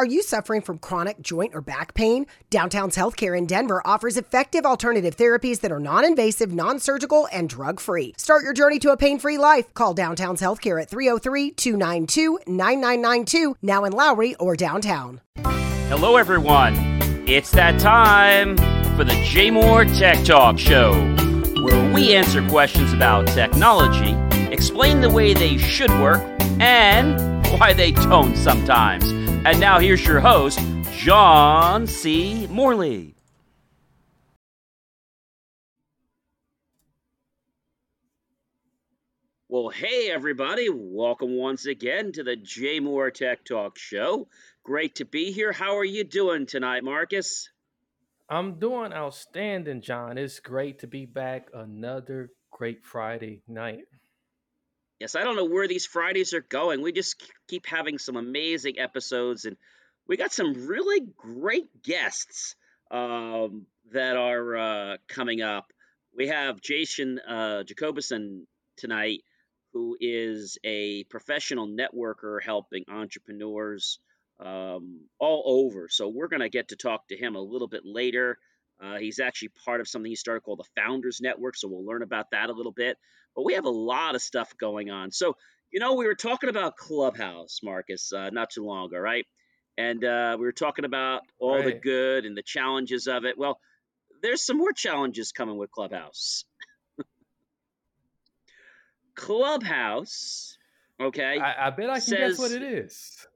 Are you suffering from chronic joint or back pain? Downtown's Healthcare in Denver offers effective alternative therapies that are non invasive, non surgical, and drug free. Start your journey to a pain free life. Call Downtown's Healthcare at 303 292 9992, now in Lowry or downtown. Hello, everyone. It's that time for the J Moore Tech Talk Show, where we answer questions about technology, explain the way they should work, and why they don't sometimes. And now here's your host, John C. Morley. Well, hey, everybody. Welcome once again to the J Moore Tech Talk Show. Great to be here. How are you doing tonight, Marcus? I'm doing outstanding, John. It's great to be back another great Friday night. Yes, I don't know where these Fridays are going. We just keep having some amazing episodes, and we got some really great guests um, that are uh, coming up. We have Jason uh, tonight, who is a professional networker helping entrepreneurs um, all over. So we're going to get to talk to him a little bit later. Uh, he's actually part of something he started called the Founders Network, so we'll learn about that a little bit. But we have a lot of stuff going on. So, you know, we were talking about Clubhouse, Marcus, uh, not too long ago, right? And uh, we were talking about all right. the good and the challenges of it. Well, there's some more challenges coming with Clubhouse. Clubhouse, okay? I, I, bet I can says, guess what it is.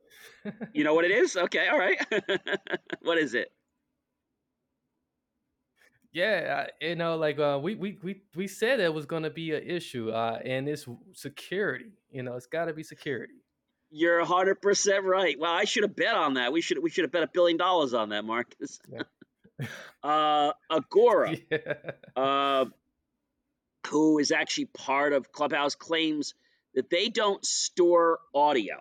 you know what it is? Okay, all right. what is it? Yeah, you know, like uh, we we we we said it was going to be an issue, uh, and it's security. You know, it's got to be security. You're hundred percent right. Well, I should have bet on that. We should we should have bet a billion dollars on that, Marcus. Yeah. uh, Agora, yeah. uh, who is actually part of Clubhouse, claims that they don't store audio.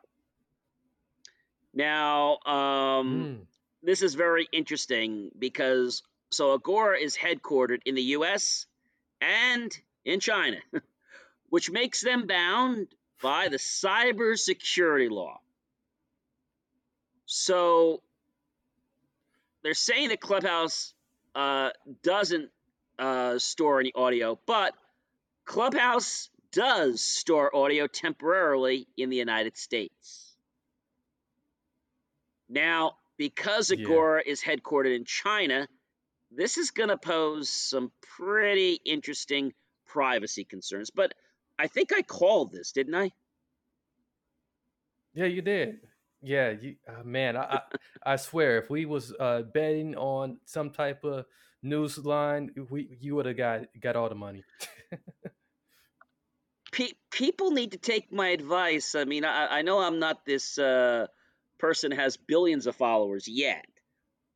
Now, um, mm. this is very interesting because so Agora is headquartered in the US and in China, which makes them bound by the cybersecurity law. So they're saying that Clubhouse uh, doesn't uh, store any audio, but Clubhouse does store audio temporarily in the United States. Now, because Agora yeah. is headquartered in China, this is going to pose some pretty interesting privacy concerns. But I think I called this, didn't I? Yeah, you did. Yeah, you, uh, man, I, I, I swear, if we was uh, betting on some type of news line, we you would have got got all the money. Pe- people need to take my advice. I mean, I, I know I'm not this uh, person has billions of followers yet,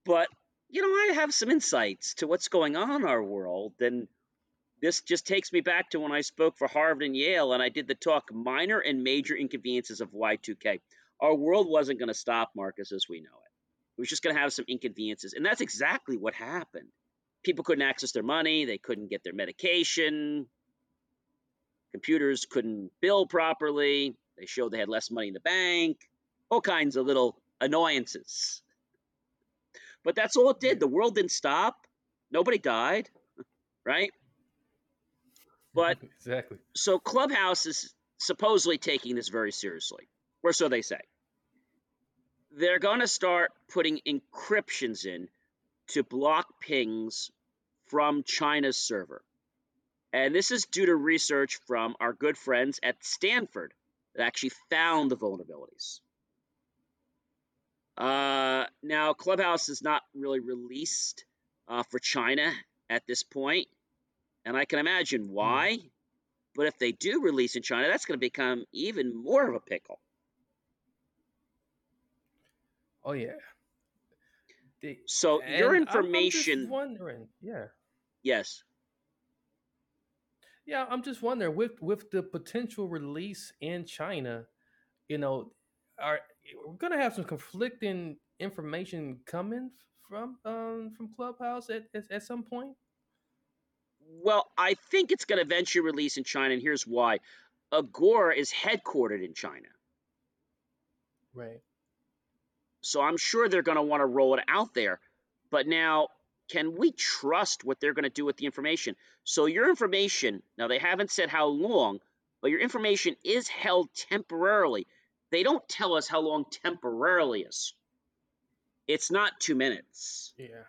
but you know, I have some insights to what's going on in our world. And this just takes me back to when I spoke for Harvard and Yale and I did the talk Minor and Major Inconveniences of Y2K. Our world wasn't going to stop, Marcus, as we know it. It was just going to have some inconveniences. And that's exactly what happened. People couldn't access their money, they couldn't get their medication, computers couldn't bill properly, they showed they had less money in the bank, all kinds of little annoyances. But that's all it did. The world didn't stop. Nobody died, right? But exactly. So Clubhouse is supposedly taking this very seriously, or so they say. They're going to start putting encryptions in to block pings from China's server. And this is due to research from our good friends at Stanford that actually found the vulnerabilities. Uh, now, Clubhouse is not really released uh, for China at this point, and I can imagine hmm. why. But if they do release in China, that's going to become even more of a pickle. Oh yeah. The, so your information. I'm wondering, yeah. Yes. Yeah, I'm just wondering with with the potential release in China, you know, are we're gonna have some conflicting information coming from um from Clubhouse at, at, at some point? Well, I think it's going to eventually release in China, and here's why. Agora is headquartered in China. Right. So I'm sure they're going to want to roll it out there. But now, can we trust what they're going to do with the information? So your information, now they haven't said how long, but your information is held temporarily. They don't tell us how long temporarily is. It's not two minutes. Yeah.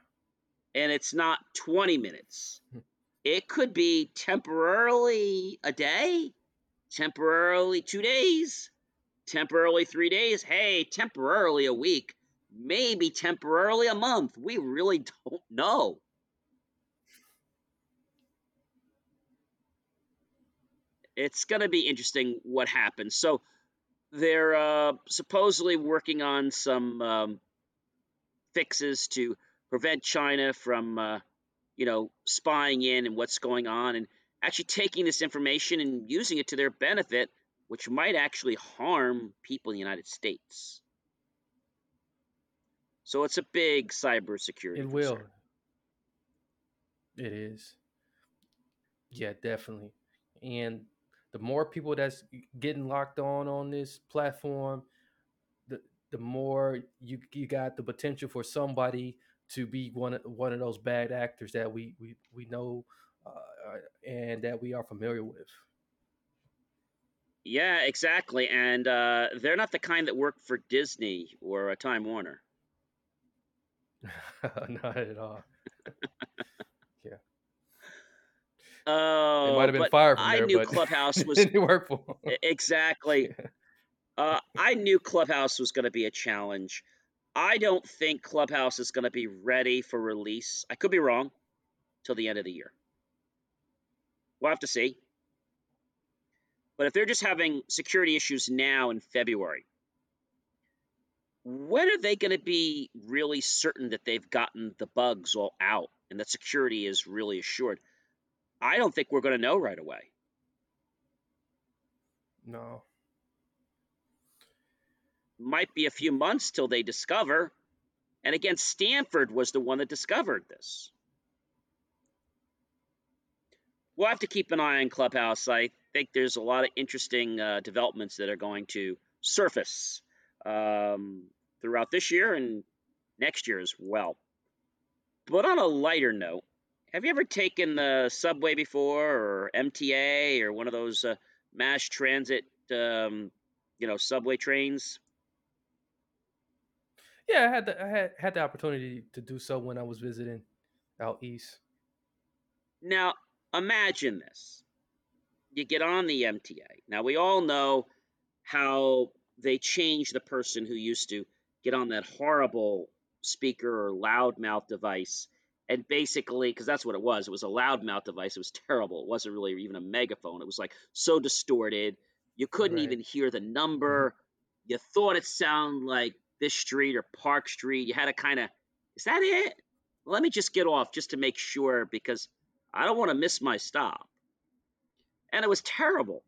And it's not 20 minutes. Hmm. It could be temporarily a day, temporarily two days, temporarily three days, hey, temporarily a week, maybe temporarily a month. We really don't know. It's going to be interesting what happens. So they're uh, supposedly working on some um, fixes to prevent China from, uh, you know, spying in and what's going on and actually taking this information and using it to their benefit which might actually harm people in the United States. So it's a big cybersecurity. It will. It is. Yeah, definitely. And the more people that's getting locked on on this platform, the the more you you got the potential for somebody to be one of one of those bad actors that we we we know uh, and that we are familiar with. Yeah, exactly. And uh, they're not the kind that work for Disney or a Time Warner. not at all. Oh, it might have been fired I there, knew Clubhouse was didn't work for them. exactly. Uh, I knew Clubhouse was going to be a challenge. I don't think Clubhouse is going to be ready for release. I could be wrong till the end of the year. We'll have to see. But if they're just having security issues now in February, when are they going to be really certain that they've gotten the bugs all out and that security is really assured? I don't think we're going to know right away. No. Might be a few months till they discover. And again, Stanford was the one that discovered this. We'll have to keep an eye on Clubhouse. I think there's a lot of interesting uh, developments that are going to surface um, throughout this year and next year as well. But on a lighter note, have you ever taken the subway before, or MTA, or one of those uh, mass transit, um, you know, subway trains? Yeah, I had the, I had had the opportunity to do so when I was visiting out east. Now, imagine this you get on the MTA. Now, we all know how they changed the person who used to get on that horrible speaker or loudmouth device. And basically, because that's what it was, it was a loudmouth device. It was terrible. It wasn't really even a megaphone. It was like so distorted. You couldn't right. even hear the number. Mm-hmm. You thought it sounded like this street or Park Street. You had to kind of, is that it? Let me just get off just to make sure because I don't want to miss my stop and it was terrible.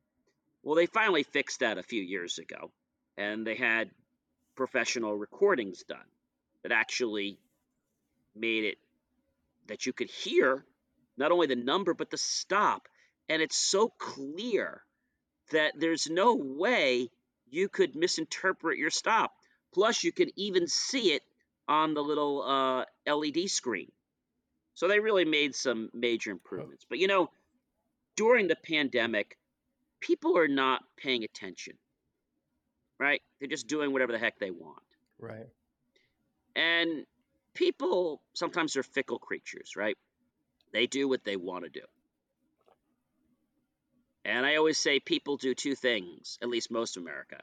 Well, they finally fixed that a few years ago, and they had professional recordings done that actually made it that you could hear not only the number but the stop, and it's so clear that there's no way you could misinterpret your stop. Plus, you can even see it on the little uh, LED screen. So they really made some major improvements. But you know, during the pandemic, people are not paying attention, right? They're just doing whatever the heck they want. Right. And people sometimes are fickle creatures, right? They do what they want to do. And I always say people do two things, at least most of America.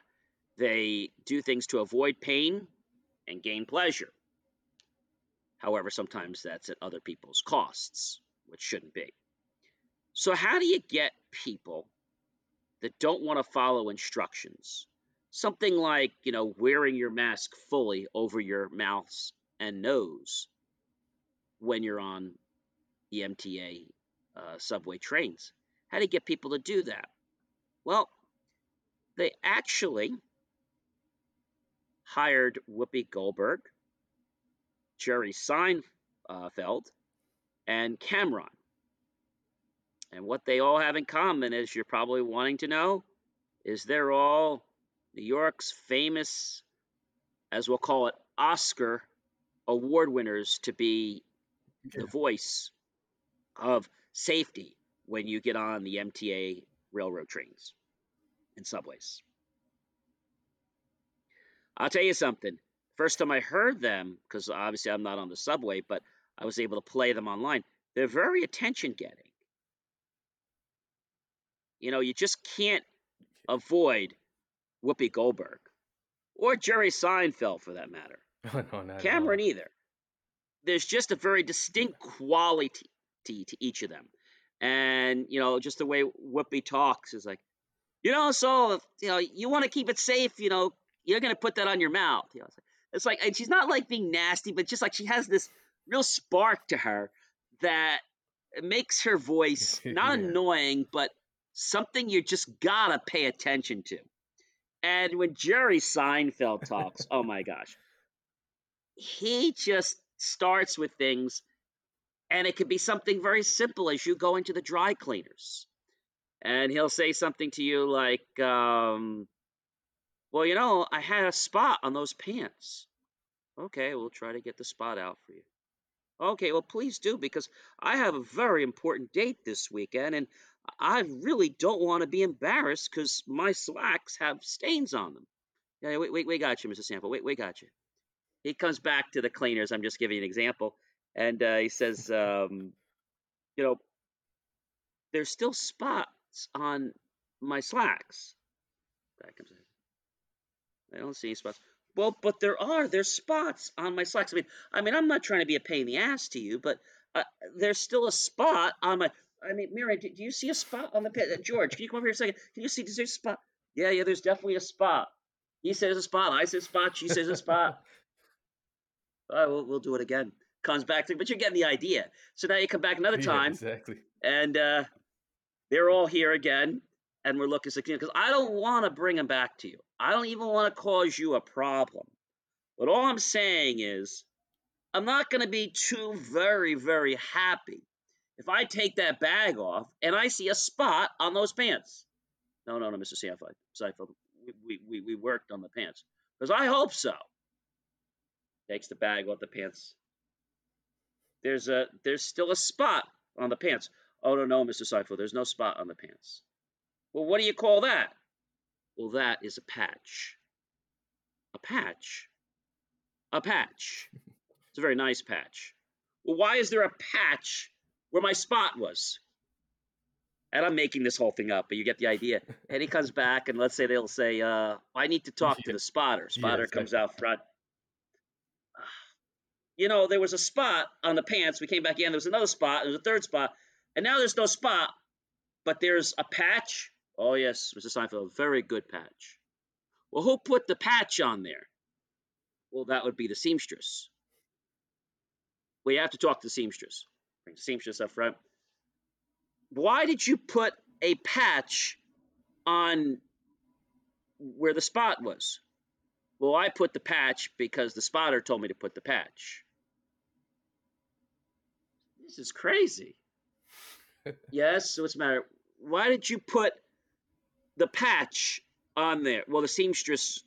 They do things to avoid pain and gain pleasure. However, sometimes that's at other people's costs, which shouldn't be. So, how do you get people that don't want to follow instructions? Something like, you know, wearing your mask fully over your mouths and knows when you're on the MTA uh, subway trains. How do you get people to do that? Well, they actually hired Whoopi Goldberg, Jerry Seinfeld, and Cam'ron and what they all have in common, as you're probably wanting to know, is they're all New York's famous, as we'll call it, Oscar award winners to be the voice of safety when you get on the MTA railroad trains and subways. I'll tell you something. First time I heard them, because obviously I'm not on the subway, but I was able to play them online. They're very attention getting. You know, you just can't avoid Whoopi Goldberg or Jerry Seinfeld for that matter. no, Cam'ron either. There's just a very distinct quality to each of them. And, you know, just the way Whoopi talks is like, you know, so, you know, you want to keep it safe, you know, you're going to put that on your mouth. You know, it's like, and she's not like being nasty, but just like she has this real spark to her that makes her voice not yeah. annoying, but something you just gotta pay attention to. And when Jerry Seinfeld talks, oh my gosh, he just starts with things, and it could be something very simple as you go into the dry cleaners. And he'll say something to you like, um, Well, you know, I had a spot on those pants. Okay, we'll try to get the spot out for you. Okay, well, please do because I have a very important date this weekend and I really don't want to be embarrassed because my slacks have stains on them. Yeah, wait, wait, we got you, Mr. Sample. Wait, we got you. He comes back to the cleaners. I'm just giving an example. And uh, he says, um, you know, there's still spots on my slacks. Comes in. I don't see any spots. Well, but there are. There's spots on my slacks. I mean, I mean, I'm not trying to be a pain in the ass to you, but uh, there's still a spot on my. I mean, Mary, do, do you see a spot on the pit? Uh, George, can you come over here a second? Can you see? Does there a spot? Yeah, yeah. There's definitely a spot. He says a spot. I say a spot. She says a spot. All right, we'll, we'll do it again. Comes back to, but you're getting the idea. So now you come back another time, exactly. And uh, they're all here again, and we're looking secure because I don't want to bring them back to you. I don't even want to cause you a problem. But all I'm saying is, I'm not going to be too very, very happy if I take that bag off and I see a spot on those pants. No, no, no, Mr. Sanford. Seifeld, we, we, we worked on the pants. Because I hope so. Takes the bag off the pants. There's a there's still a spot on the pants. Oh no, no, Mr. Seifeld, there's no spot on the pants. Well, what do you call that? Well, that is a patch. A patch? A patch. It's a very nice patch. Well, why is there a patch where my spot was? And I'm making this whole thing up, but you get the idea. And he comes back, and let's say they'll say, uh, I need to talk to the spotter. Spotter comes out front. You know, there was a spot on the pants. We came back in. There was another spot. There was a third spot. And now there's no spot, but there's a patch Oh, yes, Mr. Seinfeld, very good patch. Well, who put the patch on there? Well, that would be the seamstress. We have to talk to the seamstress. Bring the seamstress up front. Why did you put a patch on where the spot was? Well, I put the patch because the spotter told me to put the patch. This is crazy. yes, so what's the matter? Why did you put the patch on there. Well, the seamstress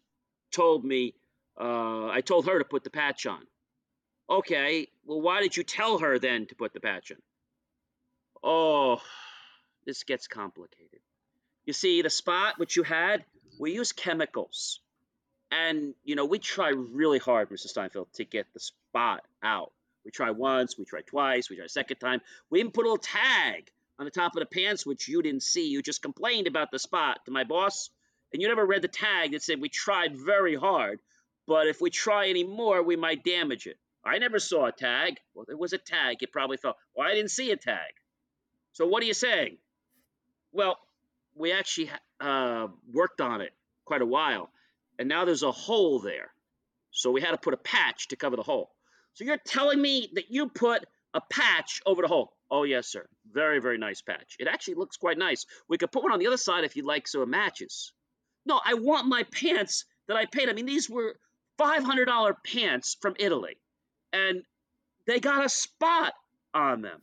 told me, uh, I told her to put the patch on. Okay, well, why did you tell her then to put the patch on? Oh, this gets complicated. You see, the spot which you had, we use chemicals. And, you know, we try really hard, Mr. Steinfeld, to get the spot out. We try once, we try twice, we try a second time. We even put a little tag on the top of the pants, which you didn't see. You just complained about the spot to my boss, and you never read the tag that said we tried very hard, but if we try any more, we might damage it. I never saw a tag. Well, there was a tag. It probably fell. Well, I didn't see a tag. So what are you saying? Well, we actually uh, worked on it quite a while, and now there's a hole there. So we had to put a patch to cover the hole. So you're telling me that you put a patch over the hole? Oh, yes, sir. Very, very nice patch. It actually looks quite nice. We could put one on the other side if you'd like so it matches. No, I want my pants that I paid. I mean, these were $500 pants from Italy, and they got a spot on them.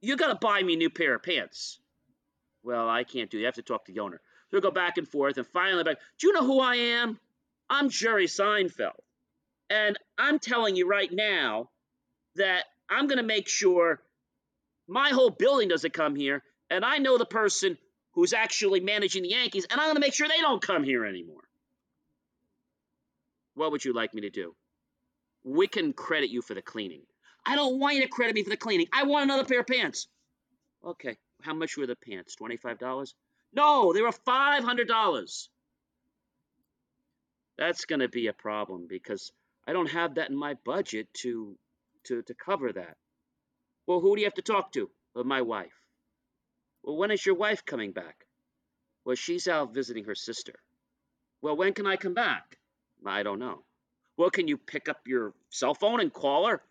You got to buy me a new pair of pants. Well, I can't do that. You have to talk to the owner. So we go back and forth, and finally, back. Do you know who I am? I'm Jerry Seinfeld, and I'm telling you right now that I'm going to make sure my whole building doesn't come here, and I know the person who's actually managing the Yankees, and I'm going to make sure they don't come here anymore. What would you like me to do? We can credit you for the cleaning. I don't want you to credit me for the cleaning. I want another pair of pants. Okay, how much were the pants? $25? No, they were $500. That's going to be a problem because I don't have that in my budget to to to cover that. Well, who do you have to talk to? Well, my wife. Well, when is your wife coming back? Well, she's out visiting her sister. Well, when can I come back? I don't know. Well, can you pick up your cell phone and call her?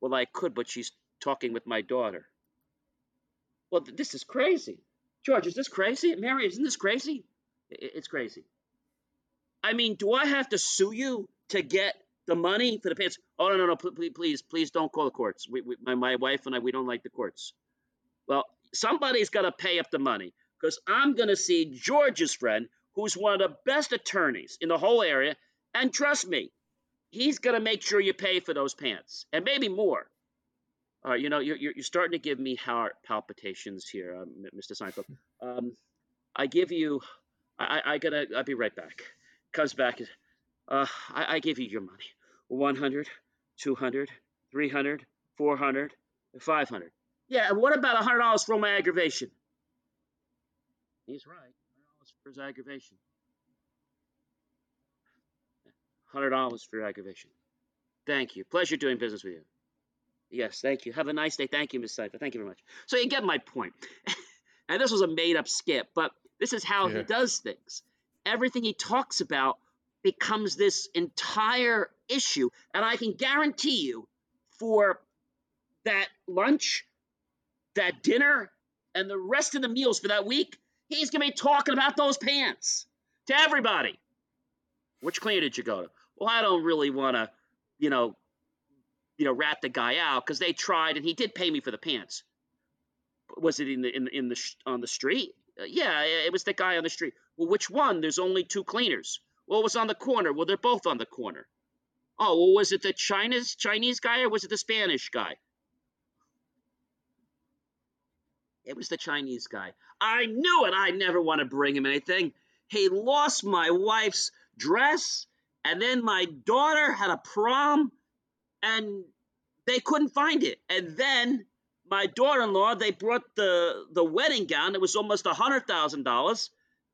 Well, I could, but she's talking with my daughter. Well, th- this is crazy. George, is this crazy? Mary, isn't this crazy? I- It's crazy. I mean, do I have to sue you to get the money for the pants? Oh, no, no, no, please, please, please don't call the courts. We, we, my, my wife and I, we don't like the courts. Well, somebody's got to pay up the money because I'm going to see George's friend, who's one of the best attorneys in the whole area. And trust me, he's going to make sure you pay for those pants and maybe more. All right, you know, you're, you're starting to give me heart palpitations here, um, Mr. Seinfeld. Um, I give you, I, I I gotta, I'll be right back. Comes back, uh, I, I give you your money. 100, 200, 300, 400, 500. Yeah, and what about $100 for my aggravation? He's right. $100 for his aggravation. $100 for your aggravation. Thank you. Pleasure doing business with you. Yes, thank you. Have a nice day. Thank you, Miss Cipher. Thank you very much. So you get my point. and this was a made up skip, but this is how Yeah. he does things. Everything he talks about becomes this entire issue. And I can guarantee you for that lunch, that dinner, and the rest of the meals for that week, he's going to be talking about those pants to everybody. Which cleaner did you go to? Well, I don't really want to, you know, you know, rat the guy out because they tried and he did pay me for the pants. Was it in the in, the- in the sh- on the street? Uh, yeah, it was the guy on the street. Well, which one? There's only two cleaners. Well, it was on the corner. Well, they're both on the corner. Oh, well, was it the Chinese Chinese guy or was it the Spanish guy? It was the Chinese guy. I knew it. I never want to bring him anything. He lost my wife's dress, and then my daughter had a prom, and they couldn't find it. And then my daughter-in-law, they brought the the wedding gown. It was almost a hundred thousand dollars,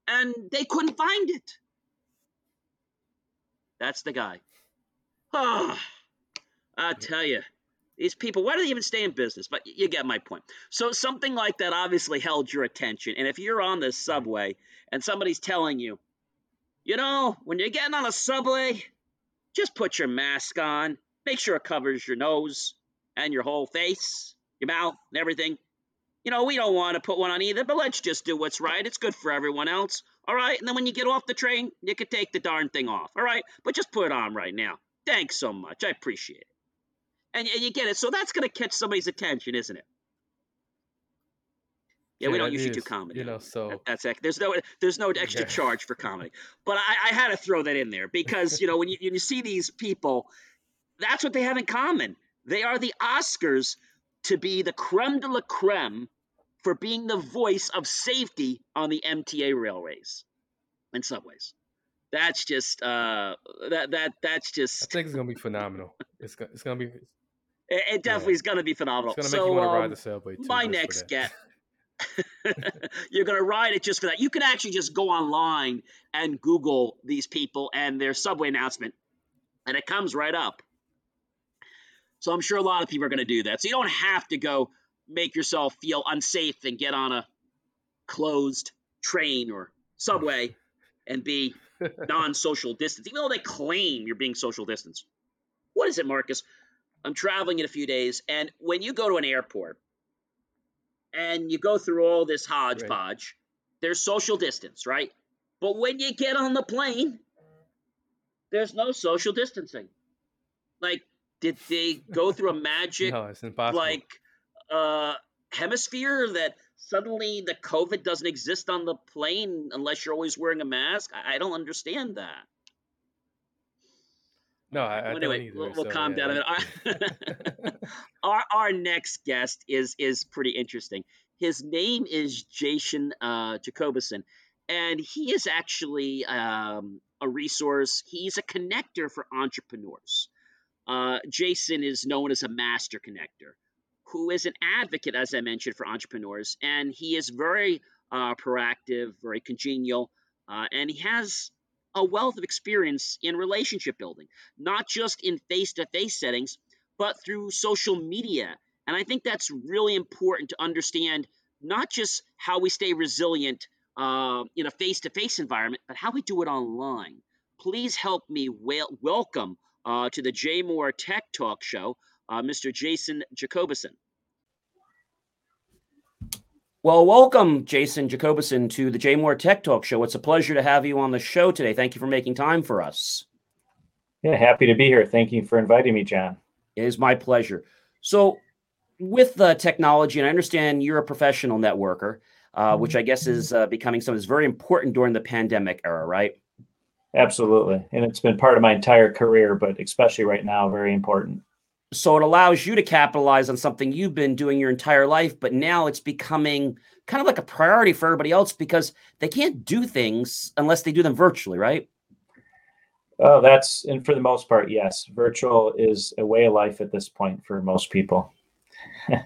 and they couldn't find it. That's the guy. Ah, I tell you, these people, why do they even stay in business? But you get my point. So something like that obviously held your attention. And if you're on the subway and somebody's telling you, you know, when you're getting on a subway, just put your mask on. Make sure it covers your nose and your whole face, your mouth, and everything. You know, we don't want to put one on either, but let's just do what's right. It's good for everyone else. All right. And then when you get off the train, you can take the darn thing off. All right. But just put it on right now. Thanks so much. I appreciate it. And, and you get it. So that's going to catch somebody's attention, isn't it? Yeah, we don't usually do comedy. you know, so- that- that's there's no there's no extra Yeah. charge for comedy. But I, I had to throw that in there because you know when you, when you see these people, that's what they have in common. They are the Oscars to be the creme de la creme for being the voice of safety on the MTA railways and subways. That's just uh that that that's just. I think it's gonna be phenomenal. It's gonna, it's gonna be It, it definitely Yeah. is going to be phenomenal. It's gonna make so, you want to um, ride the subway too. my next that. You're going to ride it just for that. You can actually just go online and Google these people and their subway announcement, and it comes right up. So I'm sure a lot of people are going to do that. So you don't have to go make yourself feel unsafe and get on a closed train or subway and be non-social distance, even though they claim you're being social distance. What is it, Marcus? I'm traveling in a few days, and when you go to an airport and you go through all this hodgepodge, there's social distance, right? But when you get on the plane, there's no social distancing. Like, did they go through a magic No, it's impossible. like uh hemisphere that suddenly the COVID doesn't exist on the plane unless you're always wearing a mask? I, I don't understand that. No, I, I Well, anyway, either. we'll, we'll so, calm yeah, down a minute. Our, our our next guest is is pretty interesting. His name is Jason uh, Jacobison, and he is actually um, a resource. He's a connector for entrepreneurs. Uh, Jason is known as a master connector, who is an advocate, as I mentioned, for entrepreneurs, and he is very uh, proactive, very congenial, uh, and he has a wealth of experience in relationship building, not just in face-to-face settings, but through social media. And I think that's really important to understand not just how we stay resilient uh, in a face-to-face environment, but how we do it online. Please help me wel- welcome uh, to the Jay Moore Tech Talk Show, uh, Mr. Jason Jacobison. Well, welcome, Jason Jacobison, to the J Moore Tech Talk Show. It's a pleasure to have you on the show today. Thank you for making time for us. Yeah, happy to be here. Thank you for inviting me, John. It is my pleasure. So, with the technology, and I understand you're a professional networker, uh, which I guess is uh, becoming something that's very important during the pandemic era, right? Absolutely. And it's been part of my entire career, but especially right now, very important. So, it allows you to capitalize on something you've been doing your entire life, but now it's becoming kind of like a priority for everybody else because they can't do things unless they do them virtually, right? Oh, that's, and for the most part, yes. Virtual is a way of life at this point for most people.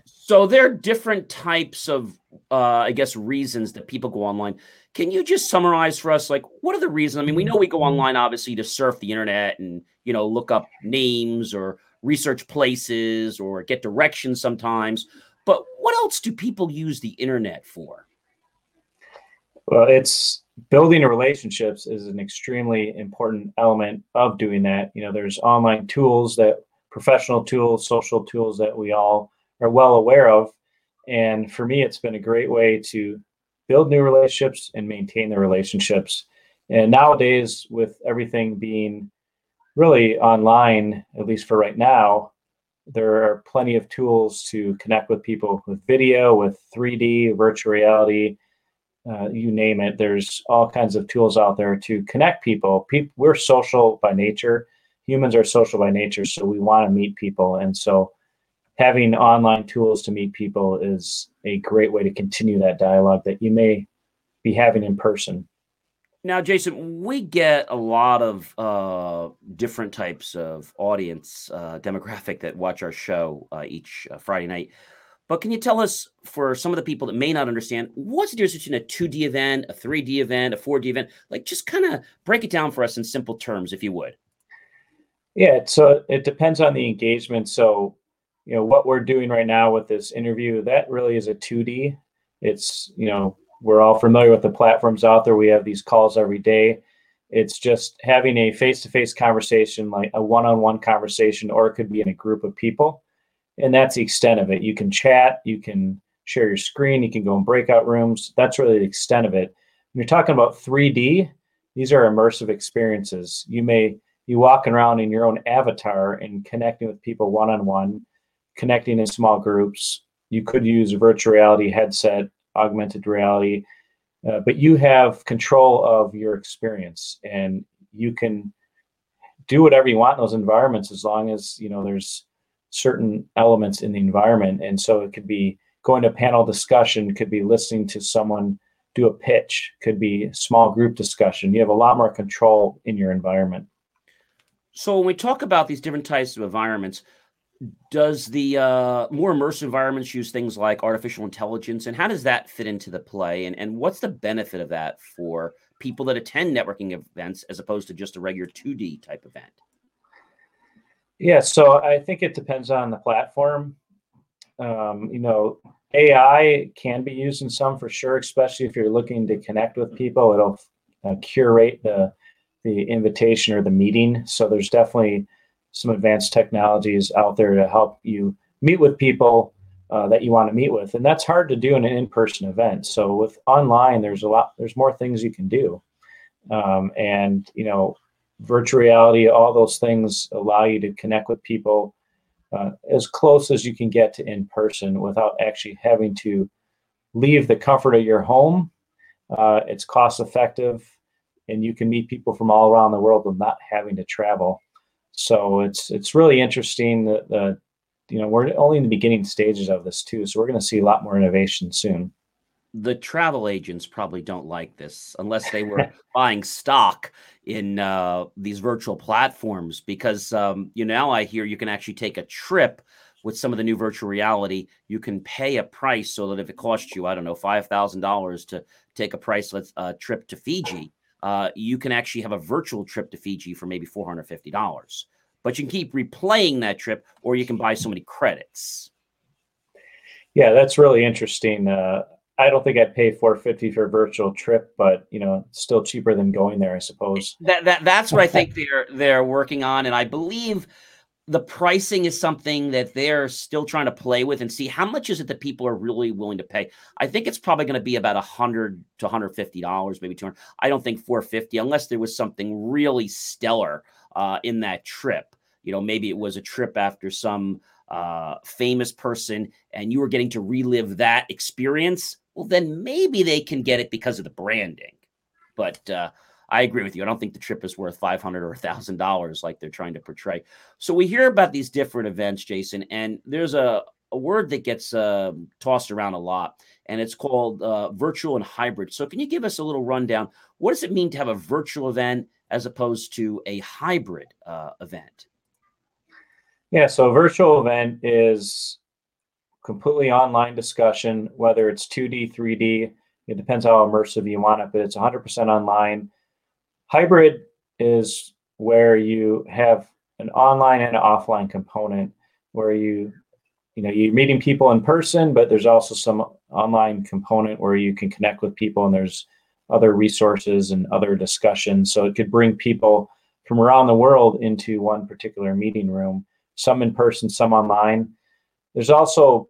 So there are different types of, uh, I guess, reasons that people go online. Can you just summarize for us, like, what are the reasons? I mean, we know we go online obviously to surf the internet and you know look up names or research places or get directions sometimes. But what else do people use the internet for? Well, it's building relationships is an extremely important element of doing that. You know, there's online tools that professional tools, social tools that we all are well aware of. And for me, it's been a great way to build new relationships and maintain the relationships. And nowadays, with everything being really online, at least for right now, there are plenty of tools to connect with people with video, with 3D, virtual reality, uh, you name it. There's all kinds of tools out there to connect people. people. We're social by nature. Humans are social by nature, so we want to meet people. And so having online tools to meet people is a great way to continue that dialogue that you may be having in person. Now, Jason, we get a lot of uh, different types of audience uh, demographic that watch our show uh, each uh, Friday night. But can you tell us, for some of the people that may not understand, what's the difference between a 2D event, a 3D event, a 4D event? Like, just kind of break it down for us in simple terms, if you would. Yeah, so it depends on the engagement. So, you know, what we're doing right now with this interview, that really is a 2D. It's, you know, we're all familiar with the platforms out there. We have these calls every day. It's just having a face to face conversation, like a one on one conversation, or it could be in a group of people. And that's the extent of it. You can chat, you can share your screen, you can go in breakout rooms. That's really the extent of it. When you're talking about 3D, these are immersive experiences. You may you walking around in your own avatar and connecting with people one on one, connecting in small groups. You could use a virtual reality headset, augmented reality, uh, but you have control of your experience and you can do whatever you want in those environments as long as you know there's certain elements in the environment. And so it could be going to panel discussion, could be listening to someone do a pitch, could be small group discussion. You have a lot more control in your environment. So, when we talk about these different types of environments, does the uh, more immersive environments use things like artificial intelligence? And how does that fit into the play? And, and what's the benefit of that for people that attend networking events as opposed to just a regular 2d type event? Yeah so i think it depends on the platform. Um, you know ai can be used in some for sure especially if you're looking to connect with people. It'll uh, curate the the invitation or the meeting. So there's definitely some advanced technologies out there to help you meet with people uh, that you want to meet with and that's hard to do in an in-person event. So with online there's a lot there's more things you can do. Um, and you know virtual reality all those things allow you to connect with people uh, as close as you can get to in person without actually having to leave the comfort of your home. Uh, it's cost effective and you can meet people from all around the world with not having to travel so it's it's really interesting that the you know we're only in the beginning stages of this too. So we're going to see a lot more innovation soon. The travel agents probably don't like this unless they were buying stock in uh, these virtual platforms because um, you know now I hear you can actually take a trip with some of the new virtual reality. You can pay a price so that if it costs you I don't know five thousand dollars to take a priceless uh, trip to Fiji uh, you can actually have a virtual trip to Fiji for maybe $450. But you can keep replaying that trip or you can buy so many credits. Yeah, that's really interesting. Uh, I don't think I'd pay 450 for a virtual trip, but you know, still cheaper than going there, I suppose. That, that that's what I think they're they're working on, and I believe the pricing is something that they're still trying to play with and see how much is it that people are really willing to pay. I think it's probably going to be about a hundred to hundred fifty dollars, maybe two hundred. I don't think four fifty, unless there was something really stellar uh, in that trip. You know, maybe it was a trip after some uh, famous person, and you were getting to relive that experience. Well, then maybe they can get it because of the branding. But uh, I agree with you. I don't think the trip is worth five hundred or thousand dollars like they're trying to portray. So we hear about these different events, Jason, and there's a, a word that gets uh, tossed around a lot, and it's called uh, virtual and hybrid. So can you give us a little rundown? What does it mean to have a virtual event as opposed to a hybrid uh, event? Yeah, so virtual event is completely online discussion, whether it's 2D, 3D. It depends how immersive you want it, but it's 100% online Hybrid is where you have an online and an offline component where you you know you're meeting people in person but there's also some online component where you can connect with people and there's other resources and other discussions. So it could bring people from around the world into one particular meeting room some in person some online. There's also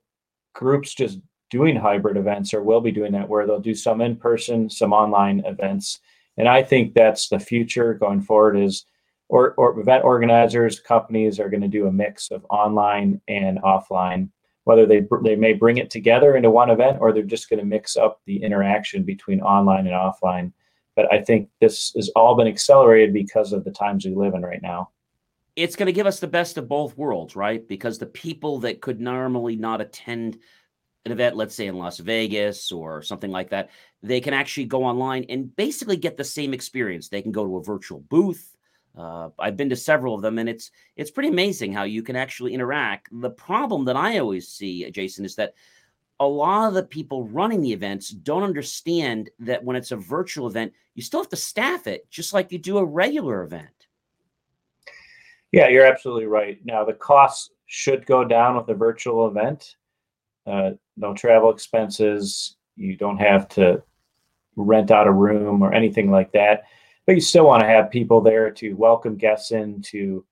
groups just doing hybrid events or will be doing that where they'll do some in person some online events and I think that's the future going forward is or, or event organizers, companies are going to do a mix of online and offline, whether they, they may bring it together into one event or they're just going to mix up the interaction between online and offline. But I think this has all been accelerated because of the times we live in right now it's going to give us the best of both worlds, right? Because the people that could normally not attend an event, let's say in Las Vegas or something like that, they can actually go online and basically get the same experience. They can go to a virtual booth. Uh, I've been to several of them, and it's it's pretty amazing how you can actually interact. The problem that I always see, Jason, is that a lot of the people running the events don't understand that when it's a virtual event, you still have to staff it just like you do a regular event. Yeah, you're absolutely right. Now the costs should go down with a virtual event. Uh, no travel expenses. You don't have to rent out a room or anything like that. But you still want to have people there to welcome guests in, to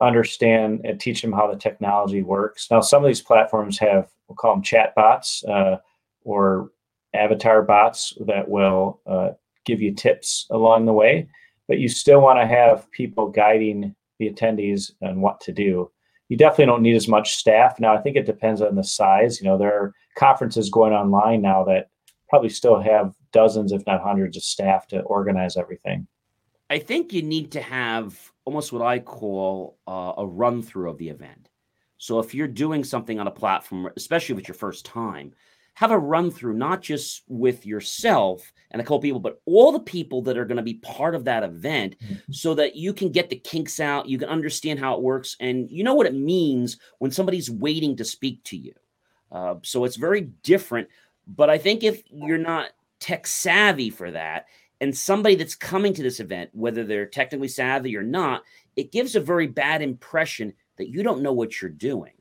understand and teach them how the technology works. Now, some of these platforms have, we'll call them chat bots uh, or avatar bots that will uh, give you tips along the way. But you still want to have people guiding the attendees on what to do. You definitely don't need as much staff. Now, I think it depends on the size. You know, there are conferences going online now that probably still have dozens, if not hundreds, of staff to organize everything. I think you need to have almost what I call uh, a run through of the event. So if you're doing something on a platform, especially if it's your first time, have a run through, not just with yourself and a couple people, but all the people that are going to be part of that event mm-hmm. so that you can get the kinks out, you can understand how it works, and you know what it means when somebody's waiting to speak to you. Uh, so it's very different. But I think if you're not tech savvy for that, and somebody that's coming to this event, whether they're technically savvy or not, it gives a very bad impression that you don't know what you're doing.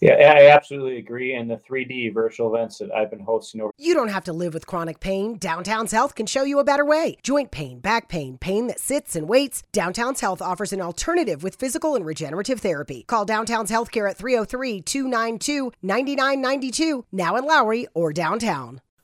Yeah, I absolutely agree. And the 3D virtual events that I've been hosting over. You don't have to live with chronic pain. Downtown's Health can show you a better way. Joint pain, back pain, pain that sits and waits. Downtown's Health offers an alternative with physical and regenerative therapy. Call Downtown's Healthcare at 303 292 9992, now in Lowry or downtown.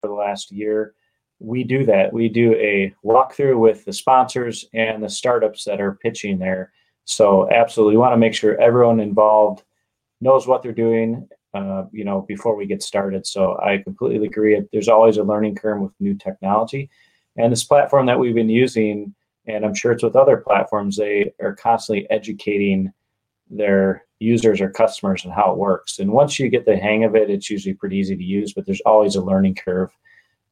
For the last year, we do that. We do a walkthrough with the sponsors and the startups that are pitching there. So absolutely, we want to make sure everyone involved knows what they're doing. Uh, you know, before we get started. So I completely agree. There's always a learning curve with new technology, and this platform that we've been using, and I'm sure it's with other platforms, they are constantly educating their users or customers and how it works. And once you get the hang of it, it's usually pretty easy to use, but there's always a learning curve.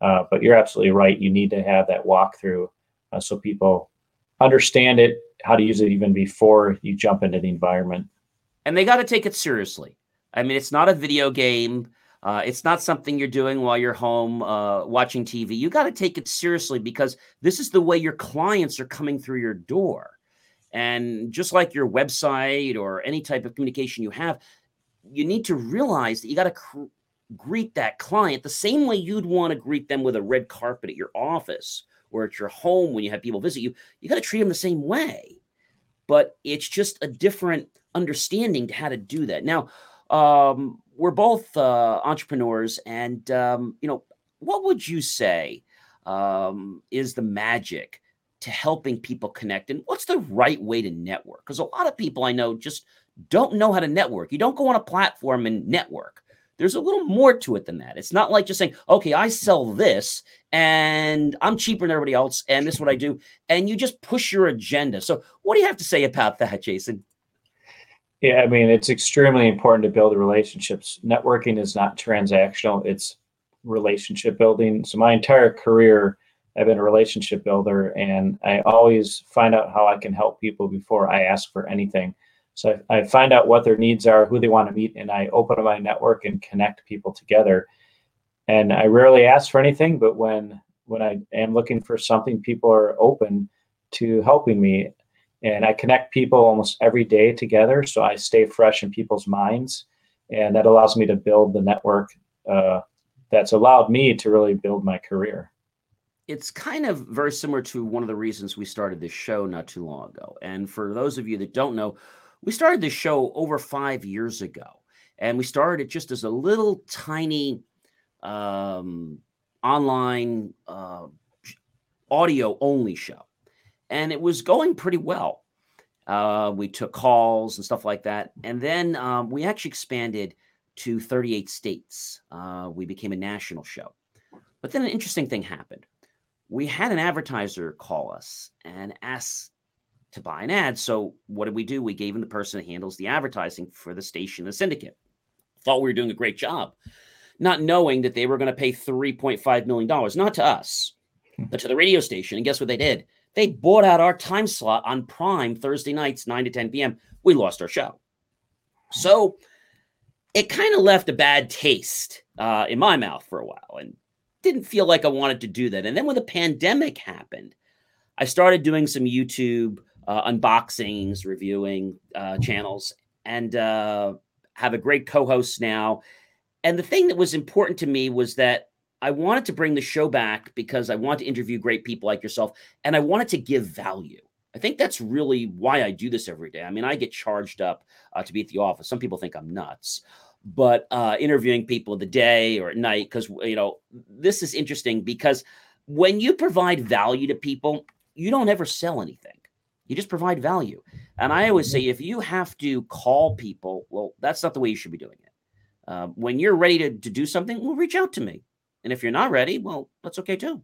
Uh, but you're absolutely right. You need to have that walkthrough uh, so people understand it, how to use it even before you jump into the environment. And they got to take it seriously. I mean, it's not a video game. Uh, it's not something you're doing while you're home uh, watching TV. You got to take it seriously because this is the way your clients are coming through your door. And just like your website or any type of communication you have, you need to realize that you got to cr- greet that client the same way you'd want to greet them with a red carpet at your office or at your home when you have people visit you. You got to treat them the same way. But it's just a different understanding to how to do that. Now, um, we're both uh, entrepreneurs, and um, you know, what would you say um, is the magic to helping people connect and what's the right way to network? Because a lot of people i know just don't know how to network. You don't go on a platform and network. There's a little more to it than that. It's not like just saying okay i sell this and i'm cheaper than everybody else and this is what i do and you just push your agenda. So what do you have to say about that jason? Yeah i mean it's extremely important to build relationships. Networking is not transactional it's relationship building. So my entire career I've been a relationship builder and I always find out how I can help people before I ask for anything. So I, I find out what their needs are, who they want to meet, and I open up my network and connect people together. And I rarely ask for anything, but when when I am looking for something, people are open to helping me. And I connect people almost every day together, so I stay fresh in people's minds, and that allows me to build the network uh, that's allowed me to really build my career it's kind of very similar to one of the reasons we started this show not too long ago. And for those of you that don't know, we started this show over five years ago. And we started it just as a little tiny um, online uh, audio only show. And it was going pretty well. Uh, we took calls and stuff like that. And then um, we actually expanded to 38 states. Uh, we became a national show. But then an interesting thing happened we had an advertiser call us and ask to buy an ad. So what did we do? We gave him the person that handles the advertising for the station, the syndicate. Thought we were doing a great job, not knowing that they were going to pay $3.5 million, not to us, hmm. but to the radio station. And guess what they did? They bought out our time slot on Prime Thursday nights, 9 to 10 p.m. We lost our show. So it kind of left a bad taste uh, in my mouth for a while. And didn't feel like I wanted to do that. And then when the pandemic happened, I started doing some YouTube uh, unboxings, reviewing uh, channels, and uh, have a great co host now. And the thing that was important to me was that I wanted to bring the show back because I want to interview great people like yourself and I wanted to give value. I think that's really why I do this every day. I mean, I get charged up uh, to be at the office. Some people think I'm nuts, but uh, interviewing people the day or at night because you know this is interesting because when you provide value to people, you don't ever sell anything. You just provide value. And I always say, if you have to call people, well, that's not the way you should be doing it. Uh, when you're ready to, to do something, well, reach out to me. And if you're not ready, well, that's okay too.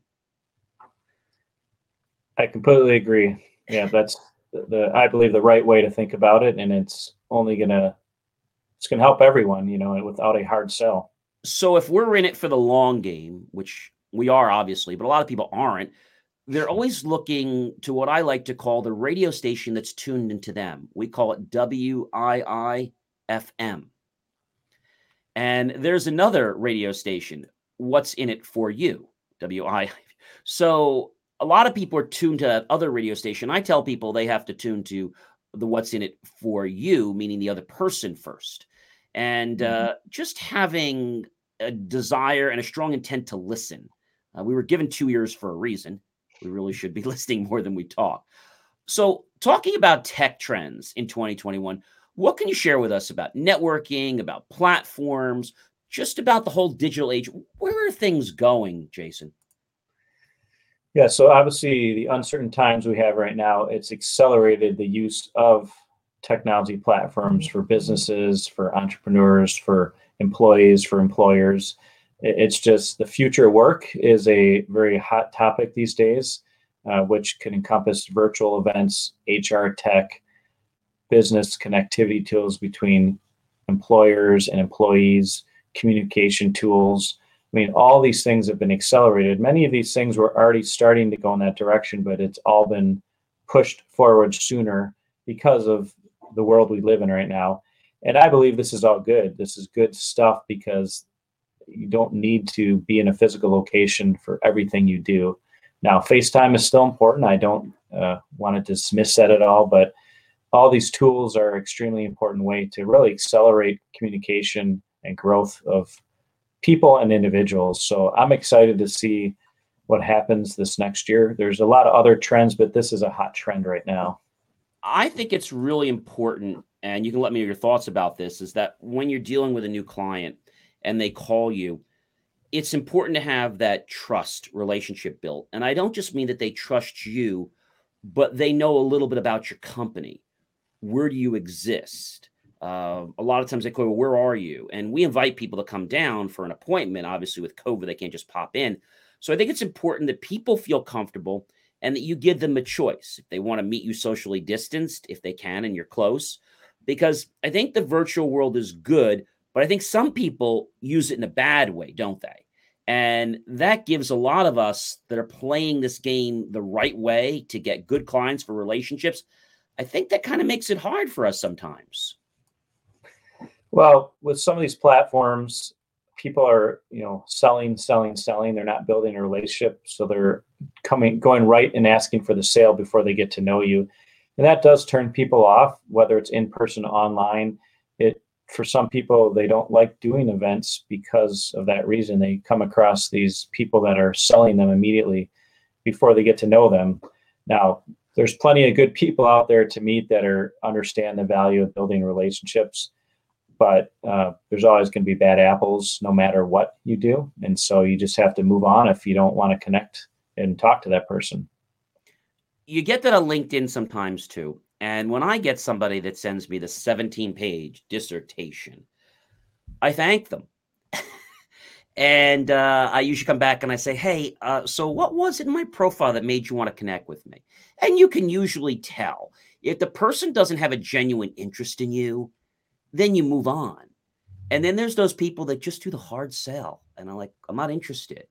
I completely agree. Yeah, that's the, the I believe the right way to think about it, and it's only gonna it's gonna help everyone, you know, without a hard sell. So if we're in it for the long game, which we are obviously, but a lot of people aren't, they're always looking to what I like to call the radio station that's tuned into them. We call it WIIFM. And there's another radio station, What's in It for You, WI. So a lot of people are tuned to that other radio station. I tell people they have to tune to the What's in It for You, meaning the other person first. And mm-hmm. uh, just having a desire and a strong intent to listen. Uh, we were given two ears for a reason. We really should be listening more than we talk. So, talking about tech trends in 2021, what can you share with us about networking, about platforms, just about the whole digital age? Where are things going, Jason? Yeah, so obviously, the uncertain times we have right now, it's accelerated the use of technology platforms for businesses, for entrepreneurs, for employees, for employers. It's just the future work is a very hot topic these days, uh, which can encompass virtual events, HR tech, business connectivity tools between employers and employees, communication tools. I mean, all these things have been accelerated. Many of these things were already starting to go in that direction, but it's all been pushed forward sooner because of the world we live in right now. And I believe this is all good. This is good stuff because you don't need to be in a physical location for everything you do. Now, FaceTime is still important. I don't uh, want to dismiss that at all, but all these tools are extremely important way to really accelerate communication and growth of people and individuals. So I'm excited to see what happens this next year. There's a lot of other trends, but this is a hot trend right now. I think it's really important, and you can let me know your thoughts about this, is that when you're dealing with a new client, and they call you, it's important to have that trust relationship built. And I don't just mean that they trust you, but they know a little bit about your company. Where do you exist? Uh, a lot of times they call, well, where are you? And we invite people to come down for an appointment. Obviously, with COVID, they can't just pop in. So I think it's important that people feel comfortable and that you give them a choice. If they want to meet you socially distanced, if they can, and you're close, because I think the virtual world is good, but I think some people use it in a bad way, don't they? And that gives a lot of us that are playing this game the right way to get good clients for relationships. I think that kind of makes it hard for us sometimes. Well, with some of these platforms, people are, you know, selling, selling, selling. They're not building a relationship. So they're coming, going right and asking for the sale before they get to know you. And that does turn people off, whether it's in person, online. It for some people they don't like doing events because of that reason they come across these people that are selling them immediately before they get to know them now there's plenty of good people out there to meet that are understand the value of building relationships but uh, there's always going to be bad apples no matter what you do and so you just have to move on if you don't want to connect and talk to that person you get that on linkedin sometimes too and when I get somebody that sends me the 17 page dissertation, I thank them. and uh, I usually come back and I say, Hey, uh, so what was it in my profile that made you want to connect with me? And you can usually tell if the person doesn't have a genuine interest in you, then you move on. And then there's those people that just do the hard sell. And I'm like, I'm not interested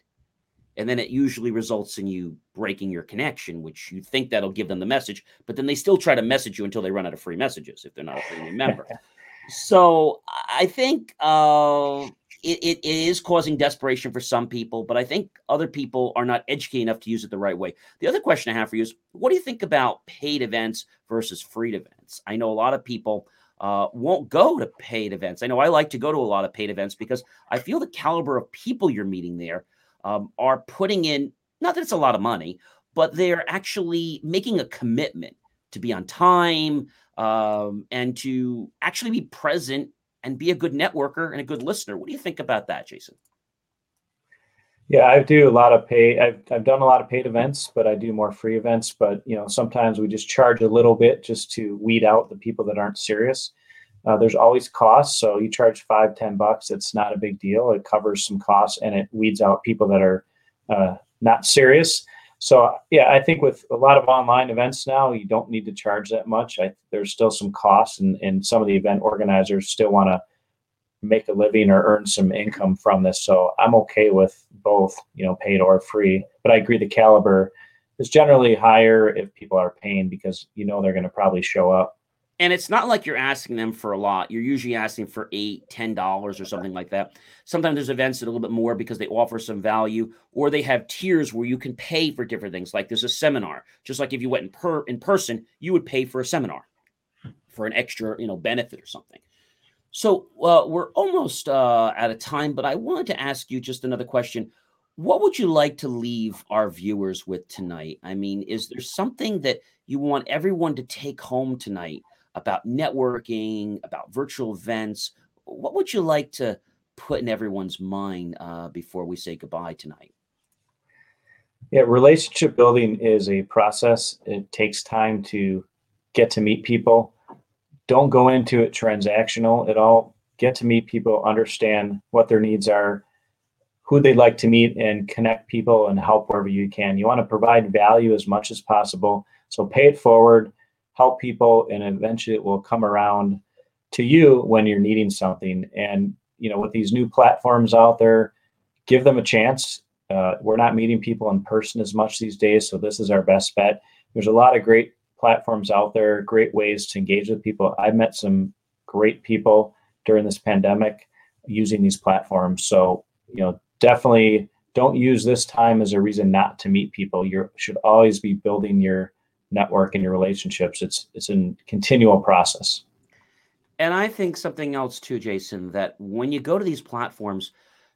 and then it usually results in you breaking your connection which you think that'll give them the message but then they still try to message you until they run out of free messages if they're not a premium member so i think uh, it, it is causing desperation for some people but i think other people are not educated enough to use it the right way the other question i have for you is what do you think about paid events versus free events i know a lot of people uh, won't go to paid events. I know I like to go to a lot of paid events because I feel the caliber of people you're meeting there um, are putting in, not that it's a lot of money, but they're actually making a commitment to be on time um, and to actually be present and be a good networker and a good listener. What do you think about that, Jason? Yeah, I do a lot of pay. I've, I've done a lot of paid events, but I do more free events. But you know, sometimes we just charge a little bit just to weed out the people that aren't serious. Uh, there's always costs, so you charge five, ten bucks. It's not a big deal. It covers some costs and it weeds out people that are uh, not serious. So yeah, I think with a lot of online events now, you don't need to charge that much. I, there's still some costs, and, and some of the event organizers still want to make a living or earn some income from this. So I'm okay with both, you know, paid or free. But I agree the caliber is generally higher if people are paying because you know they're going to probably show up. And it's not like you're asking them for a lot. You're usually asking for eight, ten dollars or something like that. Sometimes there's events that are a little bit more because they offer some value, or they have tiers where you can pay for different things. Like there's a seminar, just like if you went in per in person, you would pay for a seminar for an extra, you know, benefit or something. So uh, we're almost uh, out of time, but I wanted to ask you just another question. What would you like to leave our viewers with tonight? I mean, is there something that you want everyone to take home tonight about networking, about virtual events? What would you like to put in everyone's mind uh, before we say goodbye tonight? Yeah, relationship building is a process. It takes time to get to meet people don't go into it transactional at all. Get to meet people, understand what their needs are, who they'd like to meet, and connect people and help wherever you can. You want to provide value as much as possible. So pay it forward, help people, and eventually it will come around to you when you're needing something. And you know, with these new platforms out there, give them a chance. Uh, we're not meeting people in person as much these days, so this is our best bet. There's a lot of great platforms out there, great ways to engage with people. I've met some great people during this pandemic using these platforms. So, you know, definitely don't use this time as a reason not to meet people. You should always be building your network and your relationships. It's it's a continual process. And I think something else too, Jason, that when you go to these platforms,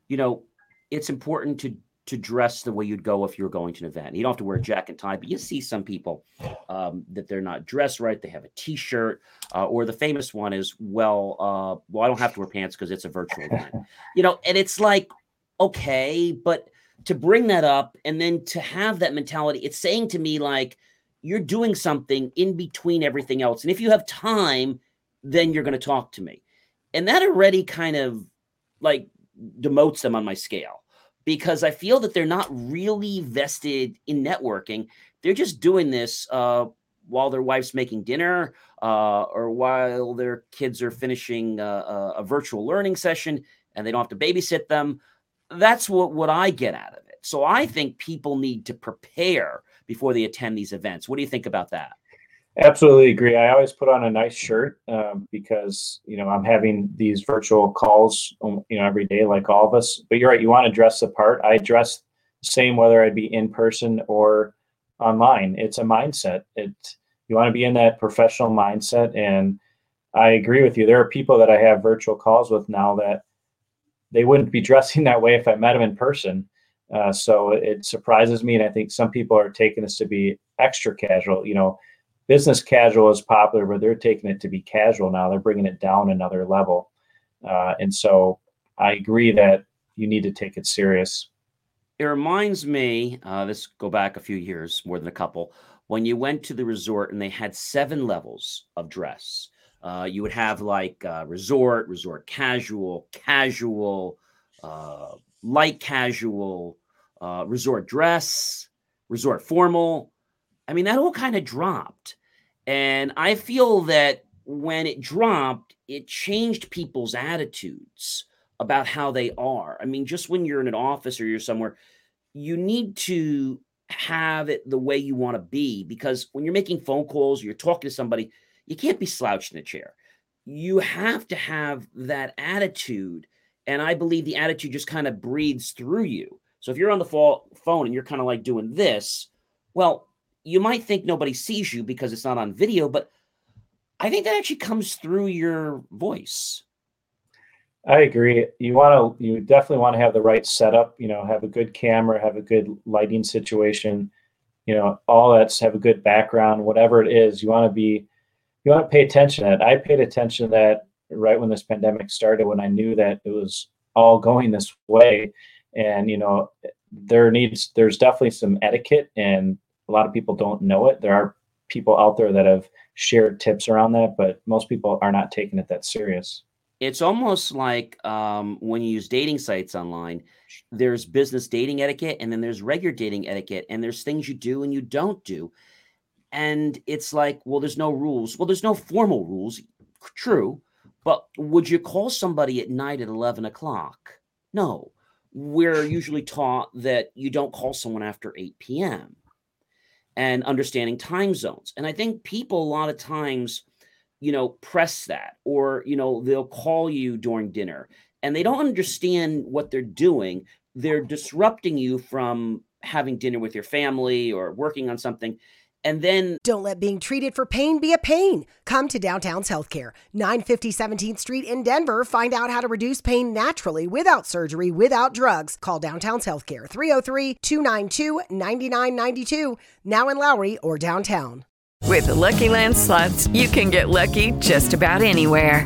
you know, it's important to to dress the way you'd go if you were going to an event. You don't have to wear a jacket and tie, but you see some people um, that they're not dressed right. They have a T-shirt, uh, or the famous one is, well, uh, well, I don't have to wear pants because it's a virtual event. You know, and it's like, okay, but to bring that up and then to have that mentality, it's saying to me like you're doing something in between everything else, and if you have time, then you're going to talk to me, and that already kind of like demotes them on my scale because I feel that they're not really vested in networking. They're just doing this uh, while their wife's making dinner uh, or while their kids are finishing a, uh, a, virtual learning session and they don't have to babysit them. That's what, what I get out of it. So I think people need to prepare before they attend these events. What do you think about that? Absolutely agree. I always put on a nice shirt um, because you know I'm having these virtual calls, um, you know, every day, like all of us. But you're right. You want to dress the part. I dress the same whether I'd be in person or online. It's a mindset. It you want to be in that professional mindset, and I agree with you. There are people that I have virtual calls with now that they wouldn't be dressing that way if I met them in person. Uh, so it surprises me, and I think some people are taking this to be extra casual. You know business casual is popular, but they're taking it to be casual now. They're bringing it down another level. Uh, and so I agree that you need to take it serious. It reminds me, uh, this go back a few years, more than a couple, when you went to the resort and they had seven levels of dress. Uh, you would have like uh, resort, resort casual, casual, uh, light casual, uh, resort dress, resort formal. I mean, that all kind of dropped. And I feel that when it dropped, it changed people's attitudes about how they are. I mean, just when you're in an office or you're somewhere, you need to have it the way you want to be because when you're making phone calls, you're talking to somebody, you can't be slouched in a chair. You have to have that attitude. And I believe the attitude just kind of breathes through you. So if you're on the phone and you're kind of like doing this, well, you might think nobody sees you because it's not on video, but I think that actually comes through your voice. I agree. You want to, you definitely want to have the right setup, you know, have a good camera, have a good lighting situation, you know, all that's have a good background, whatever it is, you want to be, you want to pay attention to that. I paid attention to that right when this pandemic started, when I knew that it was all going this way. And, you know, there needs, there's definitely some etiquette, and a lot of people don't know it. There are people out there that have shared tips around that, but most people are not taking it that serious. It's almost like um, when you use dating sites online, there's business dating etiquette, and then there's regular dating etiquette, and there's things you do and you don't do. And it's like, well, there's no rules. Well, there's no formal rules. True. But would you call somebody at night at 11 o'clock? No. We're usually taught that you don't call someone after 8 p.m. and understanding time zones. And I think people a lot of times, you know, press that or, you know, they'll call you during dinner and they don't understand what they're doing. They're disrupting you from having dinner with your family or working on something and then don't let being treated for pain be a pain. Come to Downtown's Healthcare, 950 17th Street in Denver. Find out how to reduce pain naturally without surgery, without drugs. Call Downtown's Healthcare, 303 292 9992, now in Lowry or downtown. With the Lucky Land slots, you can get lucky just about anywhere.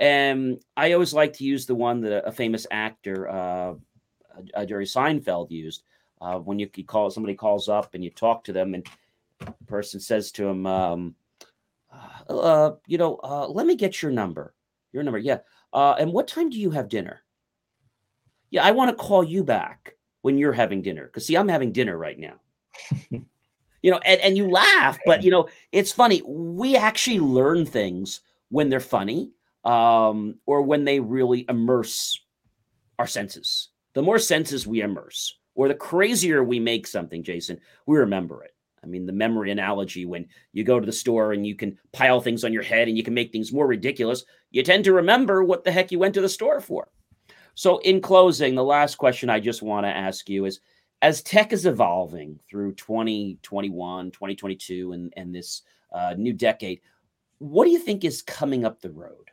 And I always like to use the one that a famous actor, uh, uh, Jerry Seinfeld, used uh, when you call somebody calls up and you talk to them, and the person says to him, um, uh, uh "You know, uh, let me get your number. Your number, yeah. Uh, and what time do you have dinner? Yeah, I want to call you back when you're having dinner because see, I'm having dinner right now." you know, and, and you laugh, but you know, it's funny. We actually learn things when they're funny um, or when they really immerse our senses. The more senses we immerse, or the crazier we make something, Jason, we remember it. I mean, the memory analogy when you go to the store and you can pile things on your head and you can make things more ridiculous, you tend to remember what the heck you went to the store for. So, in closing, the last question I just want to ask you is as tech is evolving through 2021, 2022, and, and this uh, new decade, what do you think is coming up the road?